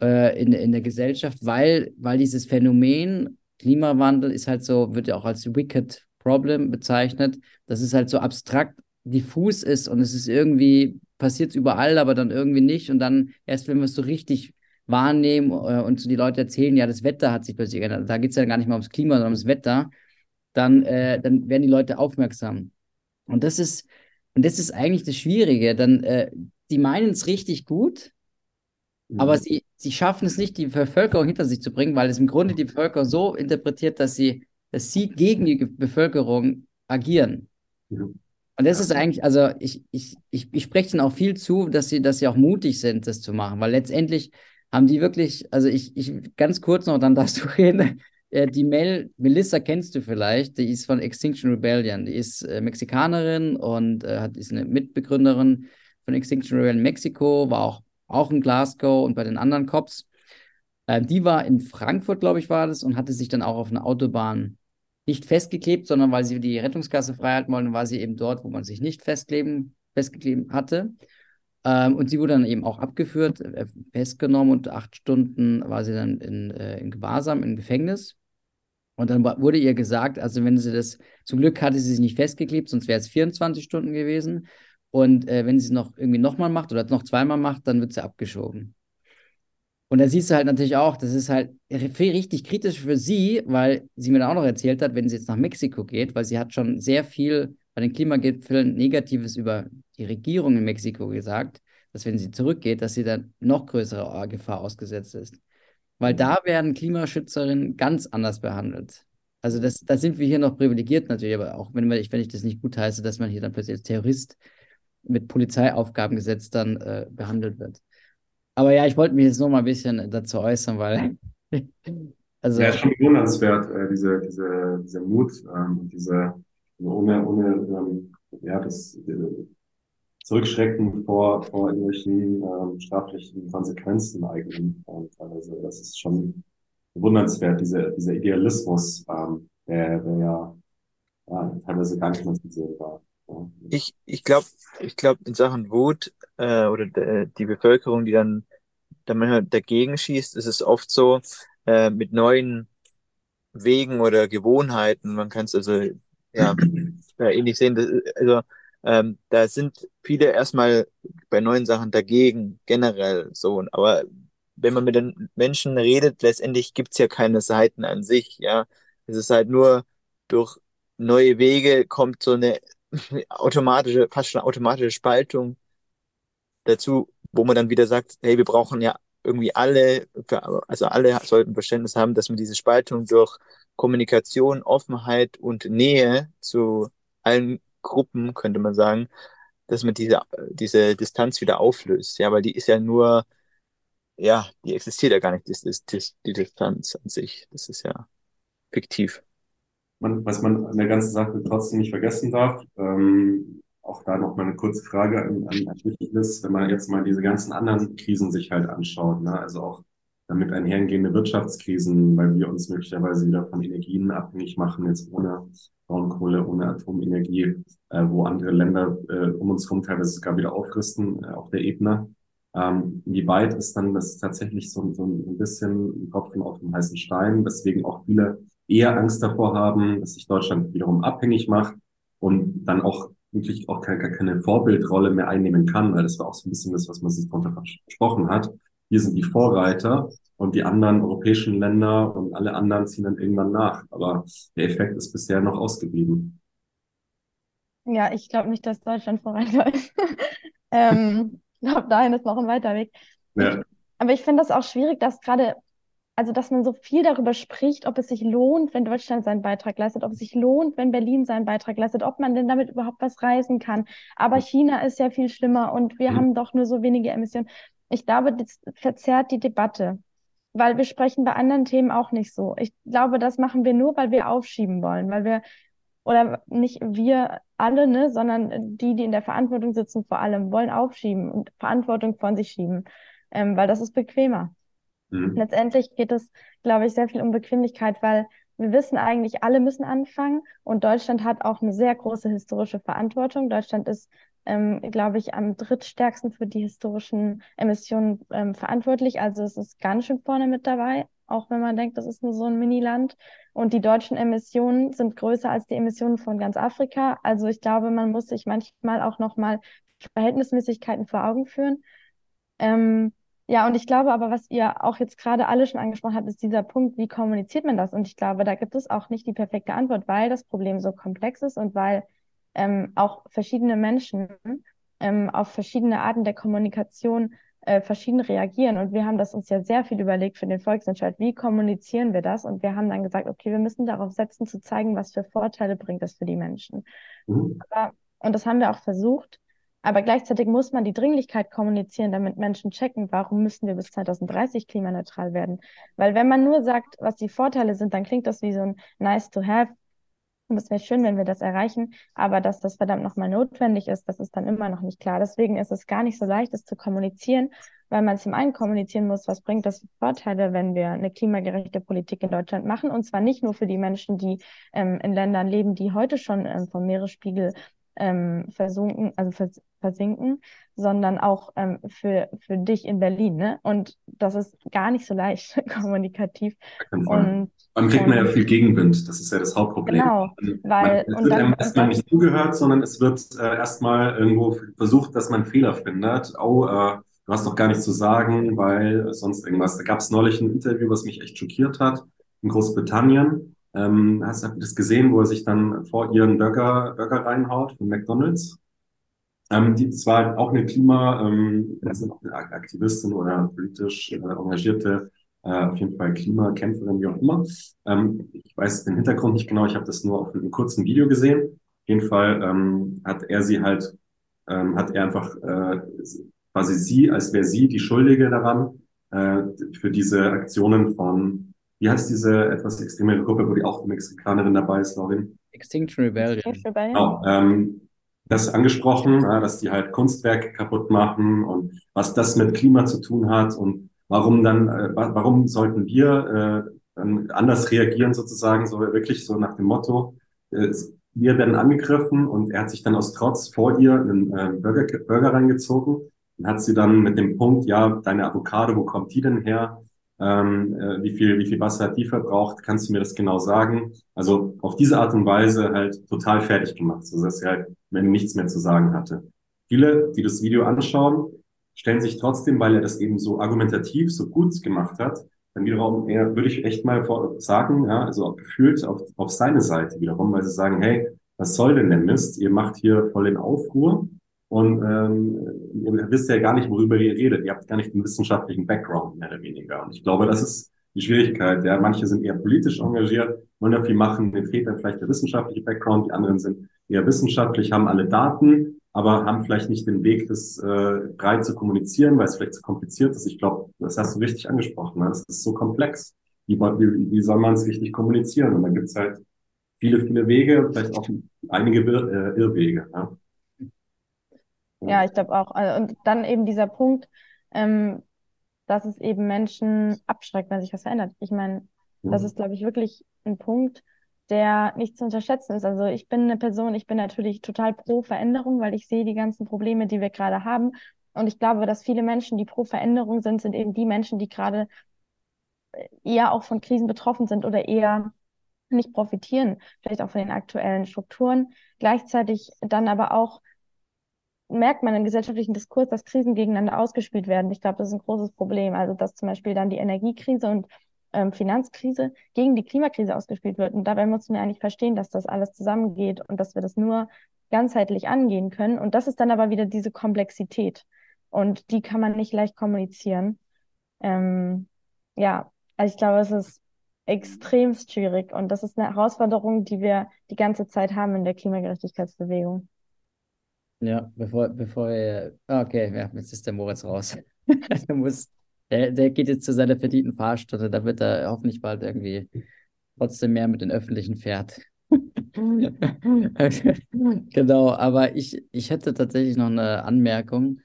äh, in, in der Gesellschaft, weil, weil dieses Phänomen Klimawandel ist halt so, wird ja auch als Wicked Problem bezeichnet. Das ist halt so abstrakt diffus ist und es ist irgendwie, passiert überall, aber dann irgendwie nicht. Und dann erst, wenn wir es so richtig wahrnehmen äh, und so die Leute erzählen, ja, das Wetter hat sich plötzlich geändert. Da geht es ja gar nicht mehr ums Klima, sondern ums Wetter. Dann, äh, dann werden die Leute aufmerksam. Und das ist, und das ist eigentlich das Schwierige. Dann, äh, die meinen es richtig gut, mhm. aber sie, sie schaffen es nicht, die Bevölkerung hinter sich zu bringen, weil es im Grunde die Bevölkerung so interpretiert, dass sie, dass sie gegen die Bevölkerung agieren. Mhm. Und das ist eigentlich, also ich, ich, ich, ich spreche ihnen auch viel zu, dass sie, dass sie auch mutig sind, das zu machen, weil letztendlich haben die wirklich, also ich, ich ganz kurz noch, dann darfst du reden. Äh, die Mel, Melissa kennst du vielleicht, die ist von Extinction Rebellion. Die ist äh, Mexikanerin und äh, hat, ist eine Mitbegründerin von Extinction Rebellion Mexiko, war auch, auch in Glasgow und bei den anderen Cops. Ähm, die war in Frankfurt, glaube ich, war das, und hatte sich dann auch auf einer Autobahn nicht festgeklebt, sondern weil sie die Rettungskasse freihalten wollten, war sie eben dort, wo man sich nicht festkleben, festgeklebt hatte. Ähm, und sie wurde dann eben auch abgeführt, äh, festgenommen und acht Stunden war sie dann in, äh, in Gewahrsam, im Gefängnis. Und dann wurde ihr gesagt, also wenn sie das, zum Glück hatte sie sich nicht festgeklebt, sonst wäre es 24 Stunden gewesen. Und äh, wenn sie es noch irgendwie nochmal macht oder noch zweimal macht, dann wird sie abgeschoben. Und da siehst du halt natürlich auch, das ist halt richtig kritisch für sie, weil sie mir dann auch noch erzählt hat, wenn sie jetzt nach Mexiko geht, weil sie hat schon sehr viel bei den Klimagipfeln Negatives über die Regierung in Mexiko gesagt, dass wenn sie zurückgeht, dass sie dann noch größere Gefahr ausgesetzt ist. Weil da werden Klimaschützerinnen ganz anders behandelt. Also das, da sind wir hier noch privilegiert natürlich, aber auch wenn, ich, wenn ich das nicht gut heiße, dass man hier dann plötzlich als Terrorist mit Polizeiaufgabengesetz dann äh, behandelt wird. Aber ja, ich wollte mich jetzt noch mal ein bisschen dazu äußern, weil. also, ja, schon bewundernswert, äh, diese, diese, dieser Mut ähm, und diese, ohne, ohne ähm, ja, das äh, Zurückschrecken vor, vor irgendwelchen ähm, straflichen Konsequenzen eigentlich. Ähm, teilweise. Das ist schon bewundernswert, diese, dieser Idealismus, ähm, der, der ja, ja teilweise gar nicht mehr zu sehen war. Ich, ich glaube, ich glaube in Sachen Wut äh, oder de, die Bevölkerung, die dann, dann manchmal dagegen schießt, ist es oft so äh, mit neuen Wegen oder Gewohnheiten. Man kann es also ja, ja ähnlich sehen. Also ähm, da sind viele erstmal bei neuen Sachen dagegen generell so. Aber wenn man mit den Menschen redet, letztendlich gibt's ja keine Seiten an sich. Ja, es ist halt nur durch neue Wege kommt so eine automatische, fast schon automatische Spaltung dazu, wo man dann wieder sagt, hey, wir brauchen ja irgendwie alle, also alle sollten Verständnis haben, dass man diese Spaltung durch Kommunikation, Offenheit und Nähe zu allen Gruppen, könnte man sagen, dass man diese, diese Distanz wieder auflöst. Ja, weil die ist ja nur, ja, die existiert ja gar nicht, die, die, die Distanz an sich. Das ist ja fiktiv man, was man an der ganzen Sache trotzdem nicht vergessen darf, ähm, auch da noch mal eine kurze Frage an, an, an ist, wenn man jetzt mal diese ganzen anderen Krisen sich halt anschaut, ne? also auch damit einhergehende Wirtschaftskrisen, weil wir uns möglicherweise wieder von Energien abhängig machen, jetzt ohne Braunkohle, ohne Atomenergie, äh, wo andere Länder äh, um uns herum teilweise sogar wieder aufrüsten, äh, auf der Ebene. Ähm, wie weit ist dann das tatsächlich so, so ein bisschen ein Tropfen auf dem heißen Stein, weswegen auch viele eher Angst davor haben, dass sich Deutschland wiederum abhängig macht und dann auch wirklich auch keine, keine Vorbildrolle mehr einnehmen kann, weil das war auch so ein bisschen das, was man sich darunter versprochen hat. Hier sind die Vorreiter und die anderen europäischen Länder und alle anderen ziehen dann irgendwann nach. Aber der Effekt ist bisher noch ausgeblieben. Ja, ich glaube nicht, dass Deutschland Vorreiter ist. ähm, ich glaube, dahin ist noch ein weiter Weg. Ja. aber ich finde das auch schwierig, dass gerade also dass man so viel darüber spricht, ob es sich lohnt, wenn Deutschland seinen Beitrag leistet, ob es sich lohnt, wenn Berlin seinen Beitrag leistet, ob man denn damit überhaupt was reisen kann. Aber China ist ja viel schlimmer und wir mhm. haben doch nur so wenige Emissionen. Ich glaube, das verzerrt die Debatte, weil wir sprechen bei anderen Themen auch nicht so. Ich glaube, das machen wir nur, weil wir aufschieben wollen, weil wir oder nicht wir, alle, ne, sondern die, die in der Verantwortung sitzen, vor allem wollen aufschieben und Verantwortung von sich schieben, ähm, weil das ist bequemer. Mhm. Letztendlich geht es, glaube ich, sehr viel um Bequemlichkeit, weil wir wissen eigentlich, alle müssen anfangen und Deutschland hat auch eine sehr große historische Verantwortung. Deutschland ist, ähm, glaube ich, am drittstärksten für die historischen Emissionen ähm, verantwortlich. Also es ist ganz schön vorne mit dabei, auch wenn man denkt, das ist nur so ein Miniland. Und die deutschen Emissionen sind größer als die Emissionen von ganz Afrika. Also ich glaube, man muss sich manchmal auch nochmal Verhältnismäßigkeiten vor Augen führen. Ähm, ja, und ich glaube aber, was ihr auch jetzt gerade alle schon angesprochen habt, ist dieser Punkt, wie kommuniziert man das? Und ich glaube, da gibt es auch nicht die perfekte Antwort, weil das Problem so komplex ist und weil ähm, auch verschiedene Menschen ähm, auf verschiedene Arten der Kommunikation äh, verschieden reagieren. Und wir haben das uns ja sehr viel überlegt für den Volksentscheid. Wie kommunizieren wir das? Und wir haben dann gesagt, okay, wir müssen darauf setzen, zu zeigen, was für Vorteile bringt das für die Menschen. Mhm. Aber, und das haben wir auch versucht. Aber gleichzeitig muss man die Dringlichkeit kommunizieren, damit Menschen checken, warum müssen wir bis 2030 klimaneutral werden. Weil wenn man nur sagt, was die Vorteile sind, dann klingt das wie so ein nice to have. Und es wäre schön, wenn wir das erreichen. Aber dass das verdammt nochmal notwendig ist, das ist dann immer noch nicht klar. Deswegen ist es gar nicht so leicht, es zu kommunizieren, weil man zum einen kommunizieren muss, was bringt das für Vorteile, wenn wir eine klimagerechte Politik in Deutschland machen. Und zwar nicht nur für die Menschen, die ähm, in Ländern leben, die heute schon ähm, vom Meeresspiegel ähm, versunken, also vers versinken, sondern auch ähm, für, für dich in Berlin. Ne? Und das ist gar nicht so leicht kommunikativ. Und, dann kriegt man ja viel Gegenwind. Das ist ja das Hauptproblem. Genau, weil man, es wird einem erstmal nicht zugehört, sondern es wird äh, erstmal irgendwo versucht, dass man Fehler findet. Oh, äh, du hast doch gar nichts zu sagen, weil sonst irgendwas. Da gab es neulich ein Interview, was mich echt schockiert hat in Großbritannien. Ähm, hast du das gesehen, wo er sich dann vor ihren Burger, Burger reinhaut von McDonalds? Ähm, die, das war auch eine Klima, ähm, Aktivistin oder politisch äh, engagierte, äh, auf jeden Fall Klimakämpferin, wie auch immer. Ähm, ich weiß den Hintergrund nicht genau, ich habe das nur auf einem kurzen Video gesehen. Auf jeden Fall ähm, hat er sie halt, ähm, hat er einfach äh, quasi sie, als wäre sie die Schuldige daran, äh, für diese Aktionen von wie heißt diese etwas extremere Gruppe, wo die auch Mexikanerin dabei ist, Laurin? Extinction Rebellion. Extinction Rebellion. Genau, ähm, das angesprochen, äh, dass die halt Kunstwerke kaputt machen und was das mit Klima zu tun hat und warum dann, äh, warum sollten wir äh, dann anders reagieren sozusagen, so wirklich so nach dem Motto, äh, wir werden angegriffen und er hat sich dann aus Trotz vor ihr einen äh, Burger, Burger reingezogen und hat sie dann mit dem Punkt, ja, deine Avocado, wo kommt die denn her? Ähm, äh, wie viel, wie viel Wasser hat die verbraucht, kannst du mir das genau sagen? Also auf diese Art und Weise halt total fertig gemacht, so dass sie halt, wenn nichts mehr zu sagen hatte. Viele, die das Video anschauen, stellen sich trotzdem, weil er das eben so argumentativ, so gut gemacht hat, dann wiederum eher, würde ich echt mal sagen, ja, also gefühlt auf, auf seine Seite wiederum, weil sie sagen, hey, was soll denn der Mist? Ihr macht hier voll den Aufruhr und ähm, ihr wisst ja gar nicht, worüber ihr redet. Ihr habt gar nicht den wissenschaftlichen Background, mehr oder weniger. Und ich glaube, das ist die Schwierigkeit. Ja, manche sind eher politisch engagiert, wollen ja viel machen, denen fehlt dann vielleicht der wissenschaftliche Background. Die anderen sind eher wissenschaftlich, haben alle Daten, aber haben vielleicht nicht den Weg, das äh, breit zu kommunizieren, weil es vielleicht zu kompliziert ist. Ich glaube, das hast du richtig angesprochen. Ne? Das ist so komplex. Wie, wie, wie soll man es richtig kommunizieren? Und gibt es halt viele, viele Wege, vielleicht auch einige Ir äh, Irrwege. Ja? Ja, ich glaube auch. Also, und dann eben dieser Punkt, ähm, dass es eben Menschen abschreckt, wenn sich was verändert. Ich meine, das ist, glaube ich, wirklich ein Punkt, der nicht zu unterschätzen ist. Also ich bin eine Person, ich bin natürlich total pro Veränderung, weil ich sehe die ganzen Probleme, die wir gerade haben. Und ich glaube, dass viele Menschen, die pro Veränderung sind, sind eben die Menschen, die gerade eher auch von Krisen betroffen sind oder eher nicht profitieren, vielleicht auch von den aktuellen Strukturen. Gleichzeitig dann aber auch merkt man im gesellschaftlichen Diskurs, dass Krisen gegeneinander ausgespielt werden. Ich glaube, das ist ein großes Problem. Also, dass zum Beispiel dann die Energiekrise und ähm, Finanzkrise gegen die Klimakrise ausgespielt wird. Und dabei muss man eigentlich verstehen, dass das alles zusammengeht und dass wir das nur ganzheitlich angehen können. Und das ist dann aber wieder diese Komplexität. Und die kann man nicht leicht kommunizieren. Ähm, ja, also ich glaube, es ist extremst schwierig. Und das ist eine Herausforderung, die wir die ganze Zeit haben in der Klimagerechtigkeitsbewegung. Ja, bevor, bevor er. Okay, ja, jetzt ist der Moritz raus. der, muss, der, der geht jetzt zu seiner verdienten Fahrstunde, damit er hoffentlich bald irgendwie trotzdem mehr mit den Öffentlichen fährt. Genau, aber ich, ich hätte tatsächlich noch eine Anmerkung.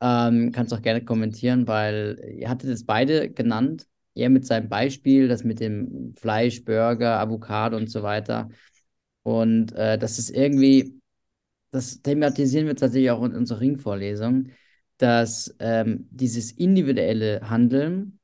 Ähm, kannst auch gerne kommentieren, weil ihr hattet es beide genannt. Er mit seinem Beispiel, das mit dem Fleisch, Burger, Avocado und so weiter. Und äh, das ist irgendwie, das thematisieren wir tatsächlich auch in unserer Ringvorlesung, dass ähm, dieses individuelle Handeln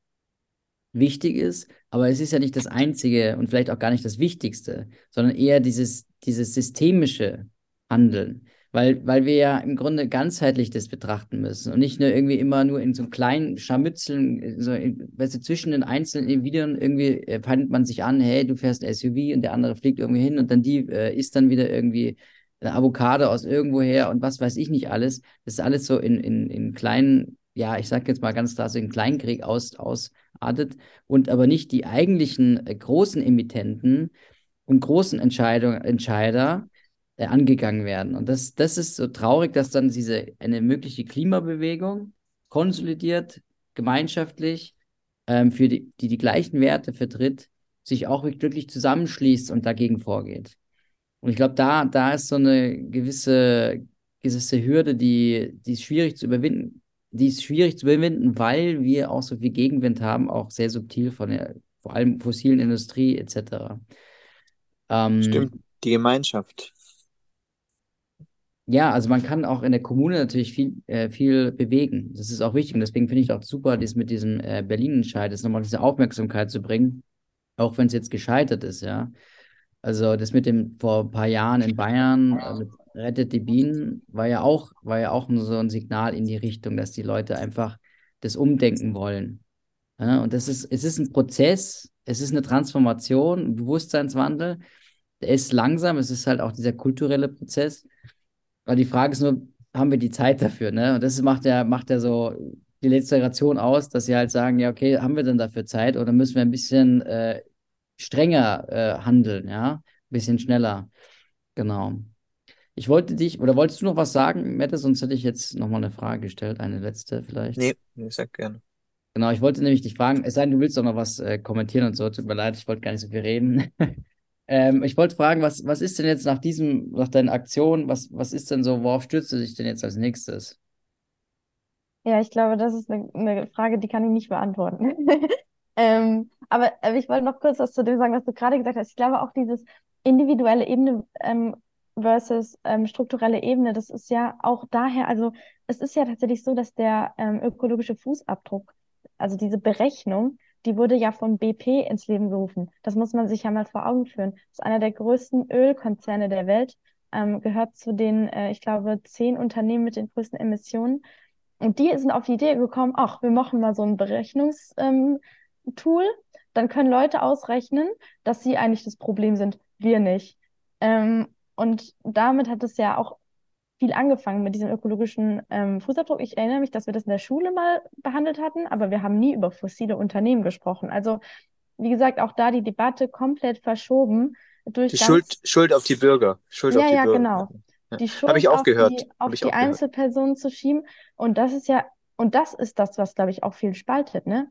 wichtig ist, aber es ist ja nicht das Einzige und vielleicht auch gar nicht das Wichtigste, sondern eher dieses, dieses systemische Handeln. Weil, weil wir ja im Grunde ganzheitlich das betrachten müssen und nicht nur irgendwie immer nur in so kleinen Scharmützeln, so, weißt du, zwischen den einzelnen Individuen irgendwie äh, feindet man sich an, hey, du fährst ein SUV und der andere fliegt irgendwie hin und dann die äh, isst dann wieder irgendwie Avocado aus irgendwoher und was weiß ich nicht alles. Das ist alles so in, in, in kleinen, ja, ich sag jetzt mal ganz klar, so in Kleinkrieg aus, ausartet und aber nicht die eigentlichen äh, großen Emittenten und großen Entscheidung, Entscheider, äh, angegangen werden. Und das, das ist so traurig, dass dann diese eine mögliche Klimabewegung konsolidiert, gemeinschaftlich, ähm, für die, die die gleichen Werte vertritt, sich auch wirklich zusammenschließt und dagegen vorgeht. Und ich glaube, da, da ist so eine gewisse, gewisse Hürde, die, die ist schwierig zu überwinden. Die ist schwierig zu überwinden, weil wir auch so viel Gegenwind haben, auch sehr subtil von der, vor allem fossilen Industrie etc. Ähm, Stimmt, die Gemeinschaft. Ja, also man kann auch in der Kommune natürlich viel, äh, viel bewegen. Das ist auch wichtig. Und deswegen finde ich auch super, dies mit diesem äh, Berlin-Entscheid, das nochmal diese Aufmerksamkeit zu bringen, auch wenn es jetzt gescheitert ist, ja. Also das mit dem vor ein paar Jahren in Bayern äh, Rettet die Bienen war ja auch, war ja auch so ein Signal in die Richtung, dass die Leute einfach das umdenken wollen. Ja, und das ist, es ist ein Prozess, es ist eine Transformation, ein Bewusstseinswandel. Der ist langsam, es ist halt auch dieser kulturelle Prozess. Aber die Frage ist nur, haben wir die Zeit dafür, ne? Und das macht ja, macht ja so die letzte Generation aus, dass sie halt sagen, ja, okay, haben wir denn dafür Zeit oder müssen wir ein bisschen äh, strenger äh, handeln, ja? Ein bisschen schneller. Genau. Ich wollte dich, oder wolltest du noch was sagen, Mette? Sonst hätte ich jetzt nochmal eine Frage gestellt, eine letzte vielleicht. Nee, ich sag gerne. Genau, ich wollte nämlich dich fragen, es sei denn, du willst doch noch was äh, kommentieren und so, tut mir leid, ich wollte gar nicht so viel reden. Ähm, ich wollte fragen, was, was ist denn jetzt nach diesem, nach deinen Aktionen, was, was ist denn so, worauf stürzt du dich denn jetzt als nächstes? Ja, ich glaube, das ist eine, eine Frage, die kann ich nicht beantworten. ähm, aber, ich wollte noch kurz was zu dem sagen, was du gerade gesagt hast. Ich glaube auch dieses individuelle Ebene ähm, versus ähm, strukturelle Ebene, das ist ja auch daher, also es ist ja tatsächlich so, dass der ähm, ökologische Fußabdruck, also diese Berechnung, die wurde ja von BP ins Leben gerufen. Das muss man sich ja mal vor Augen führen. Das ist einer der größten Ölkonzerne der Welt, ähm, gehört zu den, äh, ich glaube, zehn Unternehmen mit den größten Emissionen. Und die sind auf die Idee gekommen, ach, wir machen mal so ein Berechnungstool, ähm, dann können Leute ausrechnen, dass sie eigentlich das Problem sind, wir nicht. Ähm, und damit hat es ja auch viel angefangen mit diesem ökologischen ähm, Fußabdruck. Ich erinnere mich, dass wir das in der Schule mal behandelt hatten, aber wir haben nie über fossile Unternehmen gesprochen. Also, wie gesagt, auch da die Debatte komplett verschoben durch die Schuld, Schuld auf die Bürger. Schuld ja, auf die ja, Bürger. genau. Ja. Die Schuld Habe ich auch auf gehört. die, auf die Einzelpersonen zu schieben. Und das ist ja, und das ist das, was, glaube ich, auch viel spaltet, ne?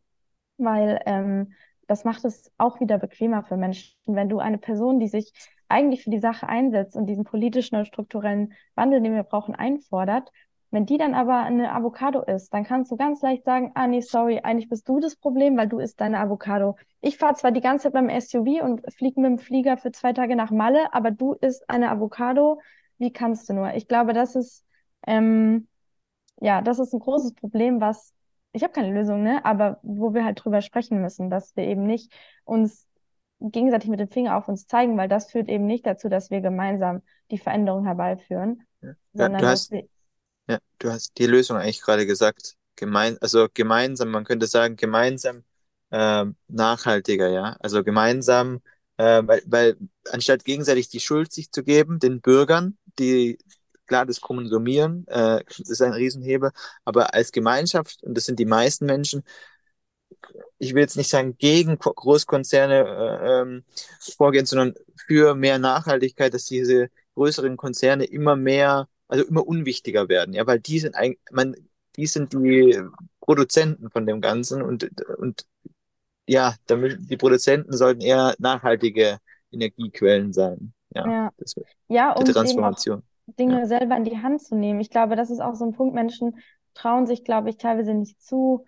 Weil ähm, das macht es auch wieder bequemer für Menschen, wenn du eine Person, die sich eigentlich für die Sache einsetzt und diesen politischen und strukturellen Wandel, den wir brauchen, einfordert, wenn die dann aber eine Avocado isst, dann kannst du ganz leicht sagen, ah nee, sorry, eigentlich bist du das Problem, weil du isst deine Avocado. Ich fahre zwar die ganze Zeit beim SUV und fliege mit dem Flieger für zwei Tage nach Malle, aber du isst eine Avocado. Wie kannst du nur? Ich glaube, das ist ähm, ja, das ist ein großes Problem, was ich habe keine Lösung, ne? Aber wo wir halt drüber sprechen müssen, dass wir eben nicht uns gegenseitig mit dem Finger auf uns zeigen, weil das führt eben nicht dazu, dass wir gemeinsam die Veränderung herbeiführen, ja. sondern du hast, wir... ja, du hast die Lösung eigentlich gerade gesagt. Gemein, also gemeinsam, man könnte sagen, gemeinsam äh, nachhaltiger, ja. Also gemeinsam, äh, weil, weil anstatt gegenseitig die Schuld sich zu geben, den Bürgern, die klar, das Konsumieren äh, ist ein Riesenhebel, aber als Gemeinschaft, und das sind die meisten Menschen, ich will jetzt nicht sagen gegen Großkonzerne äh, ähm, vorgehen, sondern für mehr Nachhaltigkeit, dass diese größeren Konzerne immer mehr, also immer unwichtiger werden, ja, weil die sind eigentlich, man, die sind die Produzenten von dem Ganzen und, und ja, damit, die Produzenten sollten eher nachhaltige Energiequellen sein. ja, Ja, das ja, die und eben auch Transformation. Ja. Dinge selber in die Hand zu nehmen. Ich glaube, das ist auch so ein Punkt. Menschen trauen sich, glaube ich, teilweise nicht zu,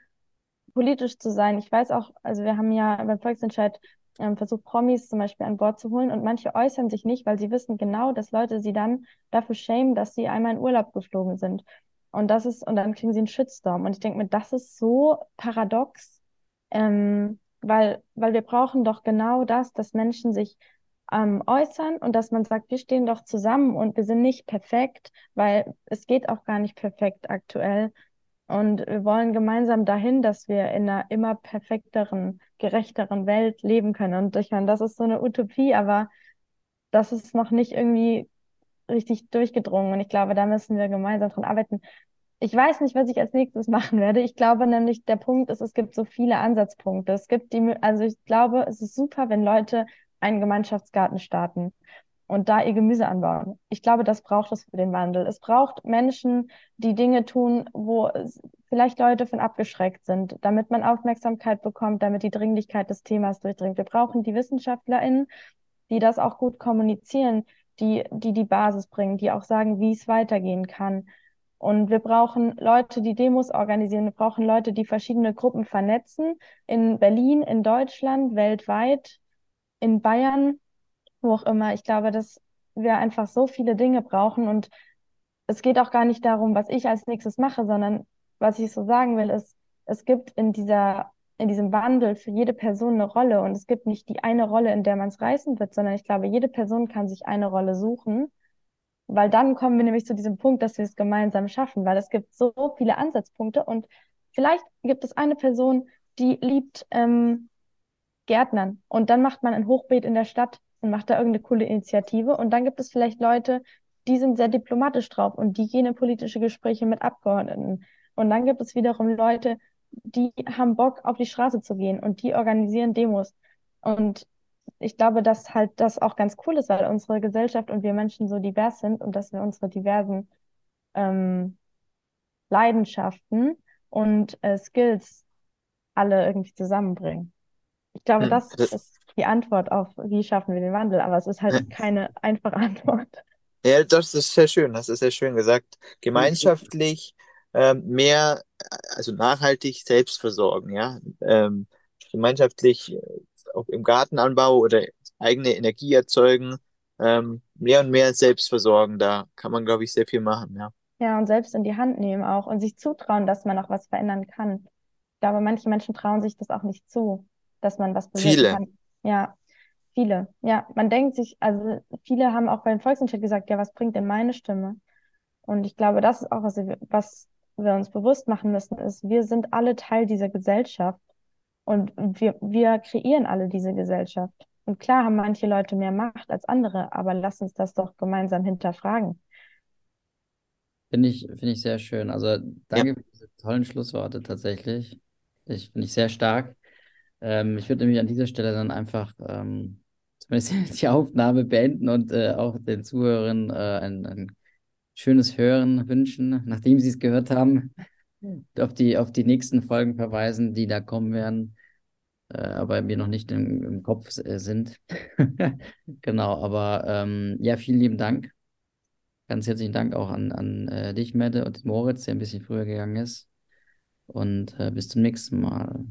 politisch zu sein. Ich weiß auch, also wir haben ja beim Volksentscheid ähm, versucht, Promis zum Beispiel an Bord zu holen und manche äußern sich nicht, weil sie wissen genau, dass Leute sie dann dafür schämen, dass sie einmal in Urlaub geflogen sind. Und das ist, und dann kriegen sie einen Shitstorm. Und ich denke mir, das ist so paradox, ähm, weil, weil wir brauchen doch genau das, dass Menschen sich ähm, äußern und dass man sagt, wir stehen doch zusammen und wir sind nicht perfekt, weil es geht auch gar nicht perfekt aktuell. Und wir wollen gemeinsam dahin, dass wir in einer immer perfekteren, gerechteren Welt leben können. Und ich meine, das ist so eine Utopie, aber das ist noch nicht irgendwie richtig durchgedrungen. Und ich glaube, da müssen wir gemeinsam dran arbeiten. Ich weiß nicht, was ich als nächstes machen werde. Ich glaube nämlich, der Punkt ist, es gibt so viele Ansatzpunkte. Es gibt die, also ich glaube, es ist super, wenn Leute einen Gemeinschaftsgarten starten und da ihr Gemüse anbauen. Ich glaube, das braucht es für den Wandel. Es braucht Menschen, die Dinge tun, wo vielleicht Leute von abgeschreckt sind, damit man Aufmerksamkeit bekommt, damit die Dringlichkeit des Themas durchdringt. Wir brauchen die WissenschaftlerInnen, die das auch gut kommunizieren, die, die die Basis bringen, die auch sagen, wie es weitergehen kann. Und wir brauchen Leute, die Demos organisieren. Wir brauchen Leute, die verschiedene Gruppen vernetzen. In Berlin, in Deutschland, weltweit, in Bayern, wo auch immer. Ich glaube, dass wir einfach so viele Dinge brauchen. Und es geht auch gar nicht darum, was ich als nächstes mache, sondern was ich so sagen will, ist, es gibt in dieser, in diesem Wandel für jede Person eine Rolle. Und es gibt nicht die eine Rolle, in der man es reißen wird, sondern ich glaube, jede Person kann sich eine Rolle suchen. Weil dann kommen wir nämlich zu diesem Punkt, dass wir es gemeinsam schaffen, weil es gibt so viele Ansatzpunkte und vielleicht gibt es eine Person, die liebt ähm, Gärtnern. Und dann macht man ein Hochbeet in der Stadt und macht da irgendeine coole Initiative. Und dann gibt es vielleicht Leute, die sind sehr diplomatisch drauf und die gehen in politische Gespräche mit Abgeordneten. Und dann gibt es wiederum Leute, die haben Bock auf die Straße zu gehen und die organisieren Demos. Und ich glaube, dass halt das auch ganz cool ist, weil unsere Gesellschaft und wir Menschen so divers sind und dass wir unsere diversen ähm, Leidenschaften und äh, Skills alle irgendwie zusammenbringen. Ich glaube, das das- ist die Antwort auf, wie schaffen wir den Wandel, aber es ist halt keine einfache Antwort. Ja, das ist sehr schön, das ist sehr schön gesagt. Gemeinschaftlich ähm, mehr, also nachhaltig selbst versorgen, ja. Ähm, gemeinschaftlich äh, auch im Gartenanbau oder eigene Energie erzeugen, ähm, mehr und mehr selbst versorgen. Da kann man, glaube ich, sehr viel machen, ja. Ja, und selbst in die Hand nehmen auch und sich zutrauen, dass man auch was verändern kann. Ich glaube, manche Menschen trauen sich das auch nicht zu, dass man was bewirken Viele. kann. Ja, viele. Ja, man denkt sich, also viele haben auch beim Volksentscheid gesagt, ja, was bringt denn meine Stimme? Und ich glaube, das ist auch was wir, was wir uns bewusst machen müssen, ist, wir sind alle Teil dieser Gesellschaft und wir, wir kreieren alle diese Gesellschaft. Und klar haben manche Leute mehr Macht als andere, aber lass uns das doch gemeinsam hinterfragen. Finde ich, finde ich sehr schön. Also danke für diese tollen Schlussworte tatsächlich. Ich finde ich sehr stark. Ähm, ich würde nämlich an dieser Stelle dann einfach ähm, zumindest die Aufnahme beenden und äh, auch den Zuhörern äh, ein, ein schönes Hören wünschen, nachdem sie es gehört haben, auf die, auf die nächsten Folgen verweisen, die da kommen werden, äh, aber mir noch nicht im, im Kopf äh, sind. Genau, aber ähm, ja, vielen lieben Dank. Ganz herzlichen Dank auch an, an äh, dich, Mette, und Moritz, der ein bisschen früher gegangen ist. Und äh, bis zum nächsten Mal.